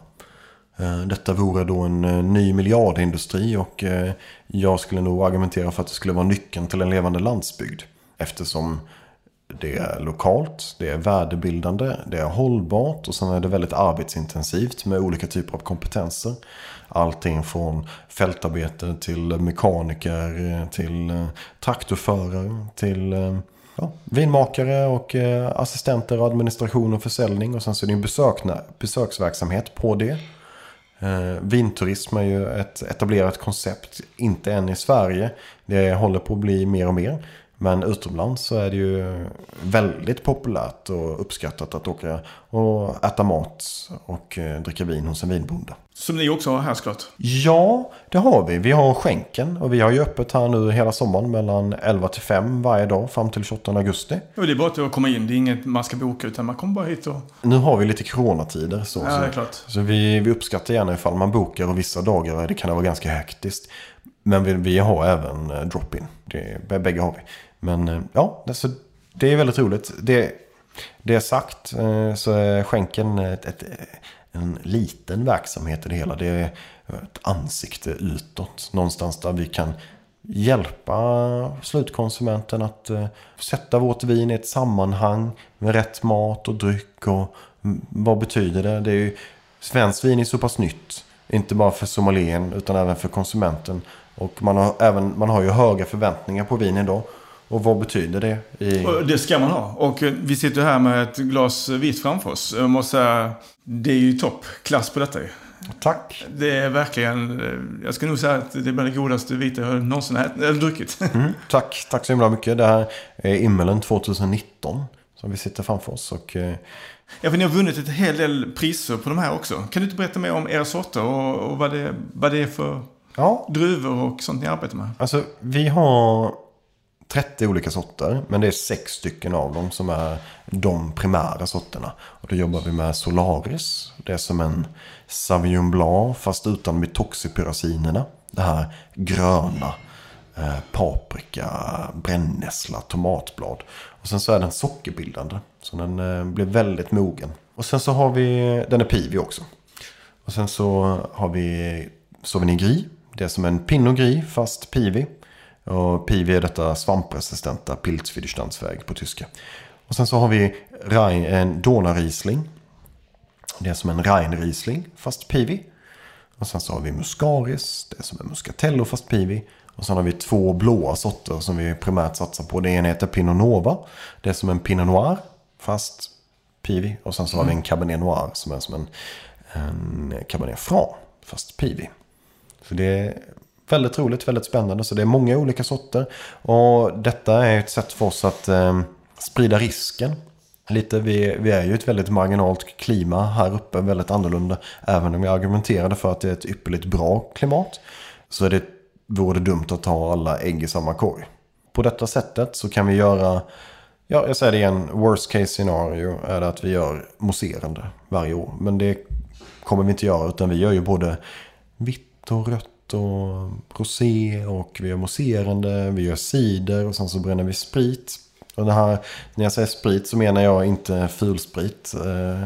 Eh, detta vore då en eh, ny miljardindustri och eh, jag skulle nog argumentera för att det skulle vara nyckeln till en levande landsbygd. Eftersom det är lokalt, det är värdebildande, det är hållbart och sen är det väldigt arbetsintensivt med olika typer av kompetenser. Allting från fältarbete till mekaniker, till eh, traktorförare, till eh, ja, vinmakare och eh, assistenter assistenter, administration och försäljning. Och sen så är det en besökna, besöksverksamhet på det. Vinturism är ju ett etablerat koncept, inte än i Sverige. Det håller på att bli mer och mer. Men utomlands så är det ju väldigt populärt och uppskattat att åka och äta mat och eh, dricka vin hos en vinbonde. Som ni också har här såklart. Ja, det har vi. Vi har skänken och vi har ju öppet här nu hela sommaren mellan 11 till 5 varje dag fram till 28 augusti. Och det är bara att komma in. Det är inget man ska boka utan man kommer bara hit och... Nu har vi lite coronatider så. Ja, så- det är klart. Så vi, vi uppskattar gärna ifall man bokar och vissa dagar det kan det vara ganska hektiskt. Men vi, vi har även eh, drop-in. Det, bä- bägge har vi. Men eh, ja, alltså, det är väldigt roligt. Det, det är sagt eh, så är skänken ett, ett, en liten verksamhet i det hela. Det är ett ansikte utåt. Någonstans där vi kan hjälpa slutkonsumenten att eh, sätta vårt vin i ett sammanhang med rätt mat och dryck. Och mm, vad betyder det? det är ju, svenskt vin är så pass nytt. Inte bara för sommelieren utan även för konsumenten. Och man har, även, man har ju höga förväntningar på vin idag. Och vad betyder det? I, det ska man ha. Och eh, vi sitter här med ett glas vitt framför oss. Jag måste säga, det är ju toppklass på detta tack! Det är verkligen, eh, jag ska nog säga att det är bland det godaste vita jag någonsin ätit, eller druckit. Mm, tack, tack så himla mycket. Det här är Immelen 2019 som vi sitter framför oss. Och, eh, Ja, för ni har vunnit ett hel del priser på de här också. Kan du inte berätta mer om era sorter och, och vad, det, vad det är för ja, druvor och sånt ni arbetar med? Alltså, vi har 30 olika sorter, men det är sex stycken av dem som är de primära sorterna. Och då jobbar vi med Solaris. Det är som en Sauvignon Blanc fast utan metoxypyrazinerna. Det här gröna. Eh, paprika, brännässla, tomatblad. Och sen så är den sockerbildande. Så den eh, blir väldigt mogen. Och sen så har vi, den är pivi också. Och sen så har vi Sauvignon Gris. Det är som en Pinot Gris fast pivi. Och pivi är detta svampresistenta Pilzwiderstandsväg på tyska. Och sen så har vi Rhein, en Dona Riesling. Det är som en Rhein fast pivi. Och sen så har vi Muscaris. Det är som en Muscatello fast pivi. Och sen har vi två blåa sorter som vi primärt satsar på. Det ena heter Pinot Nova. Det är som en Pinot Noir fast pivi. Och sen så har vi en Cabernet Noir som är som en, en Cabernet Franc fast pivi. Så det är väldigt roligt, väldigt spännande. Så det är många olika sorter. Och detta är ett sätt för oss att eh, sprida risken. Lite, vi, vi är ju ett väldigt marginalt klimat här uppe, väldigt annorlunda. Även om jag argumenterade för att det är ett ypperligt bra klimat. Så är det, vore det dumt att ta alla ägg i samma korg. På detta sättet så kan vi göra, ja jag säger det igen, worst case scenario är det att vi gör mousserande varje år. Men det kommer vi inte göra utan vi gör ju både vitt och rött och rosé och vi gör mousserande, vi gör cider och sen så bränner vi sprit. Och det här, när jag säger sprit så menar jag inte fulsprit. Eh,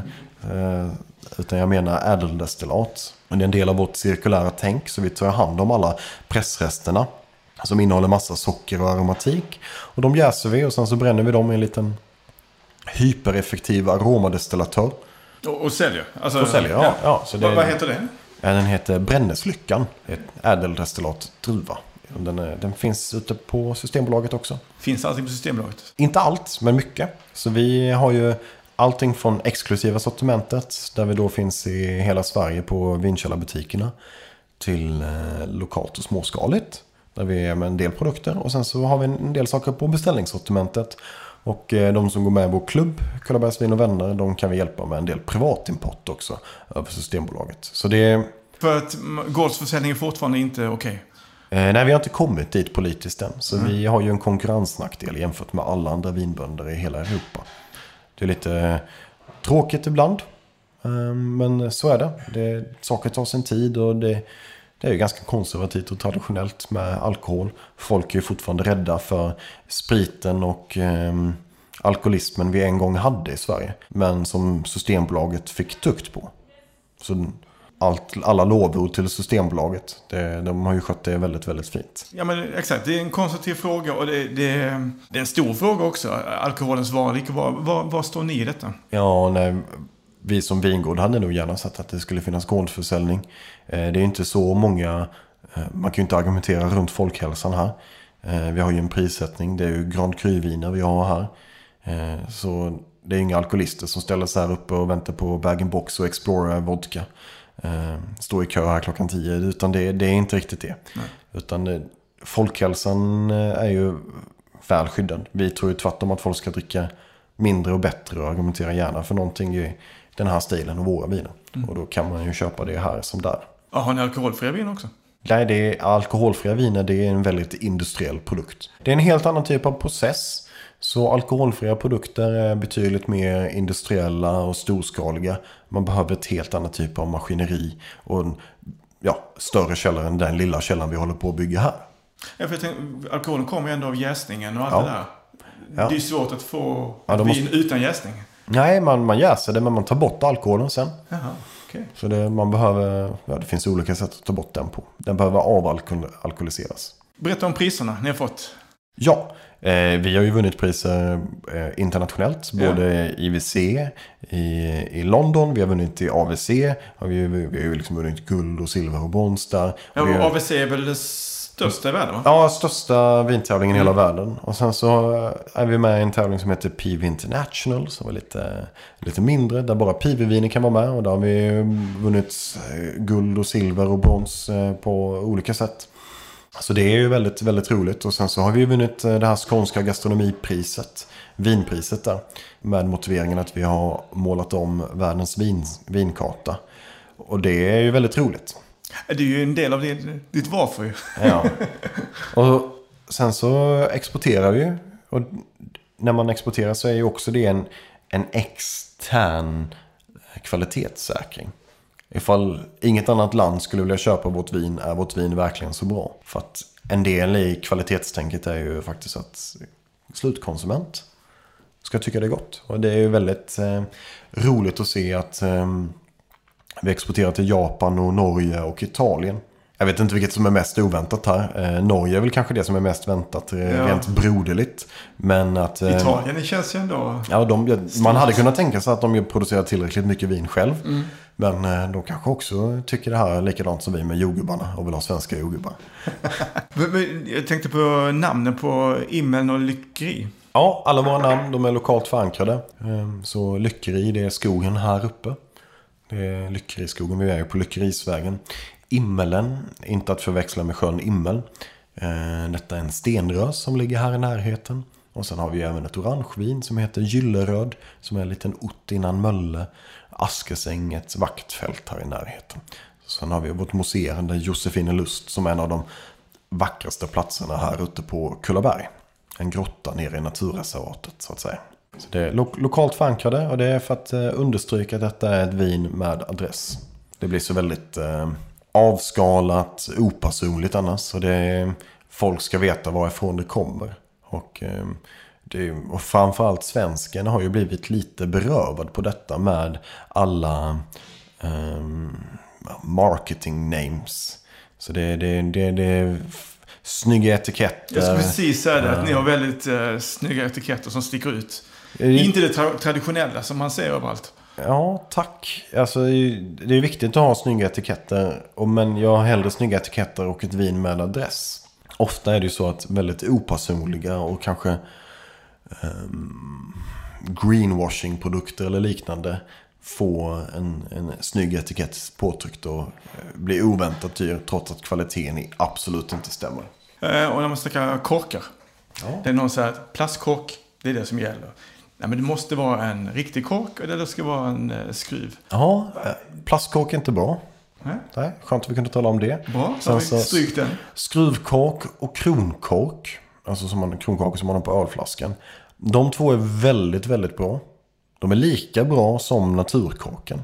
eh, utan jag menar ädeldestillat. Och det är en del av vårt cirkulära tänk. Så vi tar hand om alla pressresterna. Som innehåller massa socker och aromatik. Och de jäser vi och sen så bränner vi dem i en liten hypereffektiv aromadestillatör. Och, och säljer? Alltså, och säljer, ja. ja. så det, vad, vad heter det? Den heter Brännäslyckan. Ett ädeldestillat druva. Den, är, den finns ute på Systembolaget också. Finns allting på Systembolaget? Inte allt, men mycket. Så vi har ju allting från exklusiva sortimentet. Där vi då finns i hela Sverige på vinkällarbutikerna. Till eh, lokalt och småskaligt. Där vi är med en del produkter. Och sen så har vi en del saker på beställningssortimentet. Och eh, de som går med i vår klubb, Kullabergs Vin och Vänner, de kan vi hjälpa med en del privatimport också. Över Systembolaget. Så det... För att gårdsförsäljning är fortfarande inte okej? Okay. Eh, nej, vi har inte kommit dit politiskt än. Så mm. vi har ju en konkurrensnackdel jämfört med alla andra vinbönder i hela Europa. Det är lite tråkigt ibland. Eh, men så är det. det saker tar sin tid och det, det är ju ganska konservativt och traditionellt med alkohol. Folk är ju fortfarande rädda för spriten och eh, alkoholismen vi en gång hade i Sverige. Men som Systembolaget fick tukt på. Så allt, alla lovord till Systembolaget. Det, de har ju skött det väldigt, väldigt fint. Ja, men exakt. Det är en konstruktiv fråga och det, det, det är en stor fråga också. Alkoholens vara eller icke vara. Var, var står ni i detta? Ja, nej, vi som vingård hade nog gärna sett att det skulle finnas gårdsförsäljning. Eh, det är inte så många, eh, man kan ju inte argumentera runt folkhälsan här. Eh, vi har ju en prissättning, det är ju Grand Cru-viner vi har här. Så det är inga alkoholister som ställer sig här uppe och väntar på bag-in-box och Explorer vodka eh, stå i kö här klockan tio. Utan det, det är inte riktigt det. Nej. Utan folkhälsan är ju väl skyddad. Vi tror ju tvärtom att folk ska dricka mindre och bättre och argumentera gärna för någonting den här stilen och våra viner. Mm. Och då kan man ju köpa det här som där. Ja, har ni alkoholfria viner också? Nej, det är alkoholfria viner det är en väldigt industriell produkt. Det är en helt annan typ av process. Så alkoholfria produkter är betydligt mer industriella och storskaliga. Man behöver ett helt annat typ av maskineri och en ja, större källare än den lilla källan vi håller på att bygga här. Ja, för jag tänkte, alkoholen kommer ju ändå av jäsningen och allt ja. det där. Ja. Det är svårt att få ja, vin måste... utan jäsning. Nej, man, man jäser det men man tar bort alkoholen sen. Jaha, okay. Så det, man behöver, ja, det finns olika sätt att ta bort den på. Den behöver avalkoholiseras. Berätta om priserna ni har fått. Ja, Eh, vi har ju vunnit priser eh, internationellt. Både ja. IWC i, i London, vi har vunnit i AVC. Har vi, vi har ju liksom vunnit guld och silver och brons där. Ja, har... AVC är väl det största i världen va? Ja, största vintävlingen i hela mm. världen. Och sen så är vi med i en tävling som heter PV International. Som är lite, lite mindre, där bara PV-viner kan vara med. Och där har vi vunnit eh, guld och silver och brons på olika sätt. Så det är ju väldigt, väldigt roligt. Och sen så har vi ju vunnit eh, det här skånska gastronomipriset. Vinpriset där. Med motiveringen att vi har målat om världens vin, vinkarta. Och det är ju väldigt roligt. Det är ju en del av ditt, ditt varför ju. Ja. Och sen så exporterar vi ju. Och när man exporterar så är ju också det en, en extern kvalitetssäkring. Ifall inget annat land skulle vilja köpa vårt vin är vårt vin verkligen så bra. För att en del i kvalitetstänket är ju faktiskt att slutkonsument ska tycka det är gott. Och det är ju väldigt eh, roligt att se att eh, vi exporterar till Japan och Norge och Italien. Jag vet inte vilket som är mest oväntat här. Eh, Norge är väl kanske det som är mest väntat eh, Ja. rent broderligt. Men att... eh, Italien, det känns ju ändå... Ja, de, man hade kunnat tänka sig att de producerar tillräckligt mycket vin själv. Men eh, de kanske också tycker det här är likadant som vi med jordgubbarna och vill ha svenska jordgubbar. Jag tänkte på namnen på Immeln och Lyckeri. Ja, alla våra namn de är lokalt förankrade. Eh, Så Lyckeri, det är skogen här uppe. Det är Lyckeriskogen, vi är ju på Lyckerisvägen. Immelen, inte att förväxla med sjön Immel. Eh, detta är en stenrös som ligger här i närheten. Och sen har vi även ett orangevin som heter Gylleröd. Som är en liten ort innan Mölle. Askesängets vaktfält här i närheten. Sen har vi vårt mousserande Josefinelust som är en av de vackraste platserna här ute på Kullaberg. En grotta nere i naturreservatet så att säga. Så det är lo- lokalt förankrade och det är för att eh, understryka att detta är ett vin med adress. Det blir så väldigt eh, avskalat, opersonligt annars. Så det är, folk ska veta varifrån det kommer. Och, eh, det och framförallt svensken har ju blivit lite berövad på detta med alla ehm, marketing names. Så det, det, det, det är snygga etiketter. Jag skulle precis säga det, att ni har väldigt eh, snygga etiketter som sticker ut. Eh, Inte det tra- traditionella som man ser överallt. Ja, tack. Alltså, det är viktigt att ha snygga etiketter. Men jag har hellre snygga etiketter och ett vin med adress. Ofta är det ju så att väldigt opersonliga och kanske ehm, greenwashing-produkter eller liknande får en, en snygg etikett påtryckt och eh, blir oväntat dyr trots att kvaliteten absolut inte stämmer. Eh, och när man snackar korkar. Ja. Det är någon säger att plastkork, det är det som gäller. Nej, men det måste vara en riktig kork eller det ska vara en eh, skruv. Ja, eh, plastkork är inte bra. Nej? Nej, skönt att vi kunde tala om det. Bra, så har Sen vi strykt den. Skruvkork och kronkork. Alltså som man, kronkork som man har på ölflaskan. De två är väldigt, väldigt bra. De är lika bra som naturkorken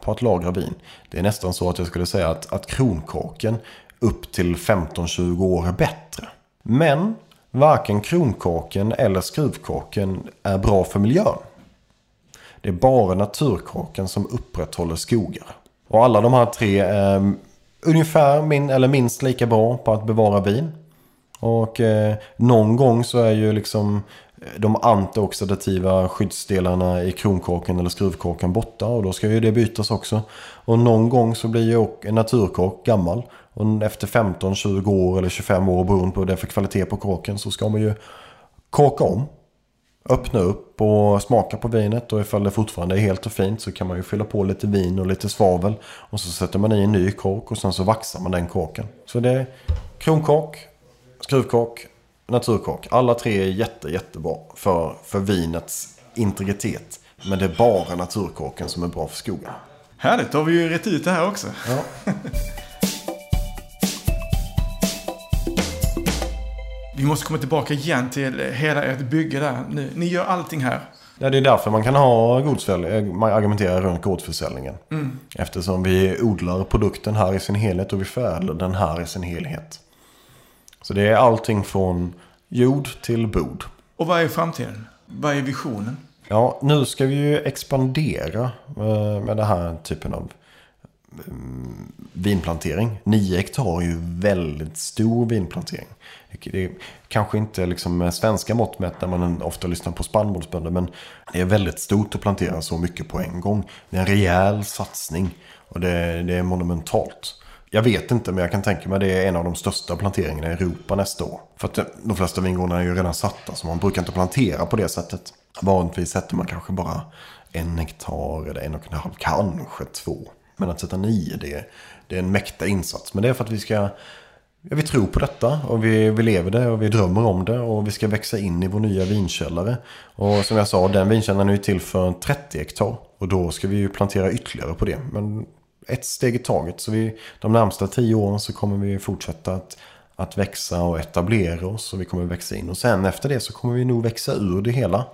på att lagra vin. Det är nästan så att jag skulle säga att, att kronkorken upp till 15-20 år är bättre. Men varken kronkorken eller skruvkorken är bra för miljön. Det är bara naturkorken som upprätthåller skogar. Och alla de här tre är mm, ungefär min, eller minst lika bra på att bevara vin. Och eh, någon gång så är ju liksom eh, de antioxidativa skyddsdelarna i kronkorken eller skruvkorken borta. Och då ska ju det bytas också. Och någon gång så blir ju en naturkork gammal. Och efter 15, 20 år eller 25 år beroende på vad det är för kvalitet på korken så ska man ju korka om öppna upp och smaka på vinet och ifall det fortfarande är helt och fint så kan man ju fylla på lite vin och lite svavel och så sätter man i en ny kork och sen så vaxar man den korken. Så det är kronkork, skruvkork, naturkork. Alla tre är jätte, jättebra för, för vinets integritet. Men det är bara naturkorken som är bra för skogen. Härligt, då har vi ju rätt ut det här också. Ja. Vi måste komma tillbaka igen till hela ert bygge där nu. Ni gör allting här. Ja, det är därför man kan ha godsförsäljning, man argumenterar runt gårdsförsäljningen. Eftersom vi odlar produkten här i sin helhet och vi förädlar den här i sin helhet. Så det är allting från jord till bord. Och vad är framtiden? Vad är visionen? Ja, nu ska vi ju expandera eh, med den här typen av mm, Eh, vinplantering. 9 hektar är ju väldigt stor vinplantering. Det är kanske inte liksom med svenska mått mätt när man ofta lyssnar på spannmålsbönder. Men det är väldigt stort att plantera så mycket på en gång. Det är en rejäl satsning och det, det är monumentalt. Jag vet inte, men jag kan tänka mig att det är en av de största planteringarna i Europa nästa år. För att eh, de flesta vingårdarna är ju redan satta, så man brukar inte plantera på det sättet. Vanligtvis sätter man kanske bara en hektar eller en och en halv, kanske två. Men att sätta nio, det är, det är en mäkta insats. Men det är för att vi ska Ja, vi tror på detta och vi, vi lever det och vi drömmer om det och vi ska växa in i vår nya vinkällare. Och som jag sa, den vinkällaren är ju till för 30 hektar. Och då ska vi ju plantera ytterligare på det. Men ett steg i taget. Så vi, de närmsta tio åren så kommer vi fortsätta att, att växa och etablera oss. Och vi kommer växa in. Och sen efter det så kommer vi nog växa ur det hela.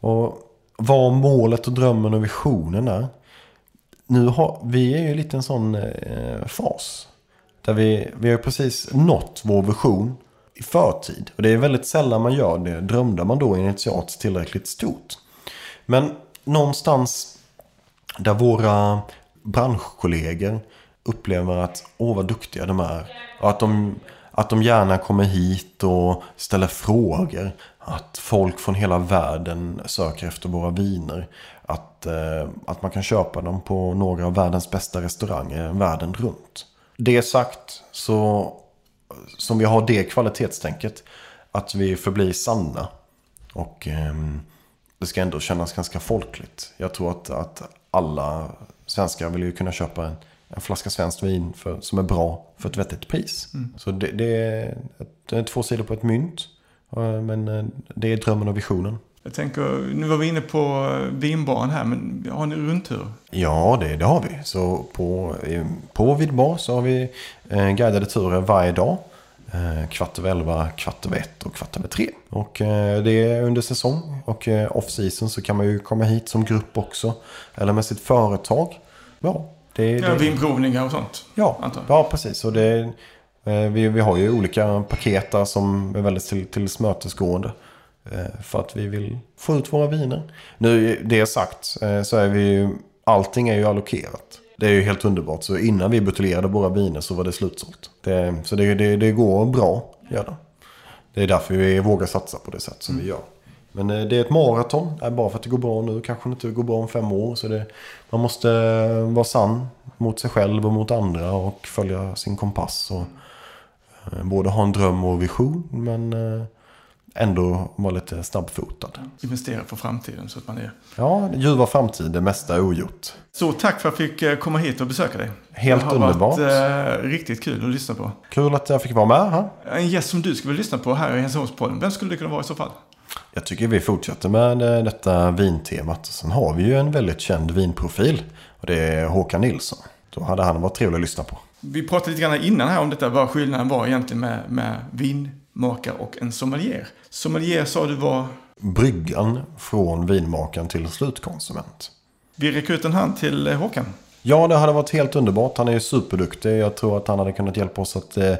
Och vad målet och drömmen och visionen är nu har, vi är ju lite en sån eh, fas. Där vi, vi har precis nått vår vision i förtid. Och det är väldigt sällan man gör det. Drömde man då initialt tillräckligt stort. Men någonstans där våra branschkollegor upplever att åh vad duktiga de är. Och att de, att de gärna kommer hit och ställer frågor. Att folk från hela världen söker efter våra viner. Att, eh, att man kan köpa dem på några av världens bästa restauranger världen runt. Det sagt så som vi har det kvalitetstänket. Att vi förblir sanna. Och eh, det ska ändå kännas ganska folkligt. Jag tror att, att alla svenskar vill ju kunna köpa en, en flaska svenskt vin för, som är bra för ett vettigt pris. Mm. Så det, det, är, det är två sidor på ett mynt. Men eh, det är drömmen och visionen. Jag tänker, nu var vi inne på vinbaren här, men har ni rundtur? Ja, det, det har vi. Så på, på Vidbar så har vi eh, guidade turer varje dag. Eh, kvart över elva, kvart över ett och kvart över tre. Och eh, det är under säsong och eh, off season så kan man ju komma hit som grupp också. Eller med sitt företag. Ja, det, ja, det... Vinprovningar och sånt? Ja, antar. ja precis. Och det, eh, vi, vi har ju olika paket där som är väldigt till, till smötesgående. Eh, för att vi vill få ut våra viner. Nu det sagt eh, så är vi ju, allting är ju allokerat. Det är ju helt underbart. Så innan vi buteljerade våra viner så var det slutsålt. Det, så det, det, det går bra, gör det. Det är därför vi vågar satsa på det sätt som mm. vi gör. Men eh, det är ett maraton. Bara för att det går bra nu kanske det inte går bra om fem år. Så det, man måste vara sann mot sig själv och mot andra och följa sin kompass. Och, både ha en dröm och vision men ändå vara lite snabbfotad. Investera för framtiden så att man är... Ja, ljuva framtid, det mesta är ogjort. Så tack för att jag fick eh, komma hit och besöka dig. Helt det har underbart. varit eh, riktigt kul att lyssna på. Kul att jag fick vara med här. En gäst som du skulle vilja lyssna på här i Hässleholmspodden. Vem skulle det kunna vara i så fall? Jag tycker vi fortsätter med eh, detta vintemat. Sen har vi ju en väldigt känd vinprofil. Och det är Håkan Nilsson. Då hade han varit trevlig att lyssna på. Vi pratade lite grann innan här om detta, vad skillnaden var egentligen med, med vin vinmakare och en sommelier. Sommelier sa du var? Bryggan från vinmakaren till slutkonsument. Vi räcker ut en hand till eh, Håkan. Ja, det hade varit helt underbart. Han är ju superduktig. Jag tror att han hade kunnat hjälpa oss att eh,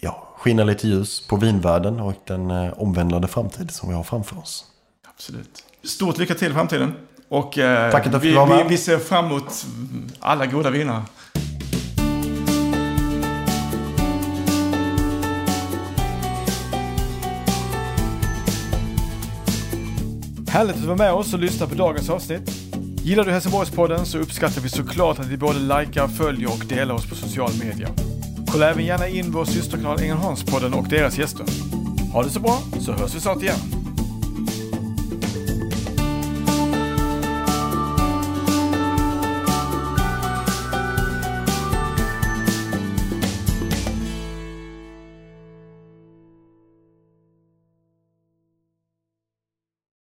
ja, skina lite ljus på vinvärlden och den eh, omvändlade framtid som vi har framför oss. Absolut. Stort lycka till i framtiden. Och eh, Tack att vi, vi, vi ser fram emot alla goda viner. Härligt att du var med oss och lyssna på dagens avsnitt. Gillar du Helsingborgspodden så uppskattar vi såklart att ni både likar, följer och delar oss på social media. Kolla även gärna in vår systerkanal Ängelholmspodden och deras gäster. Ha det så bra, så hörs vi snart igen.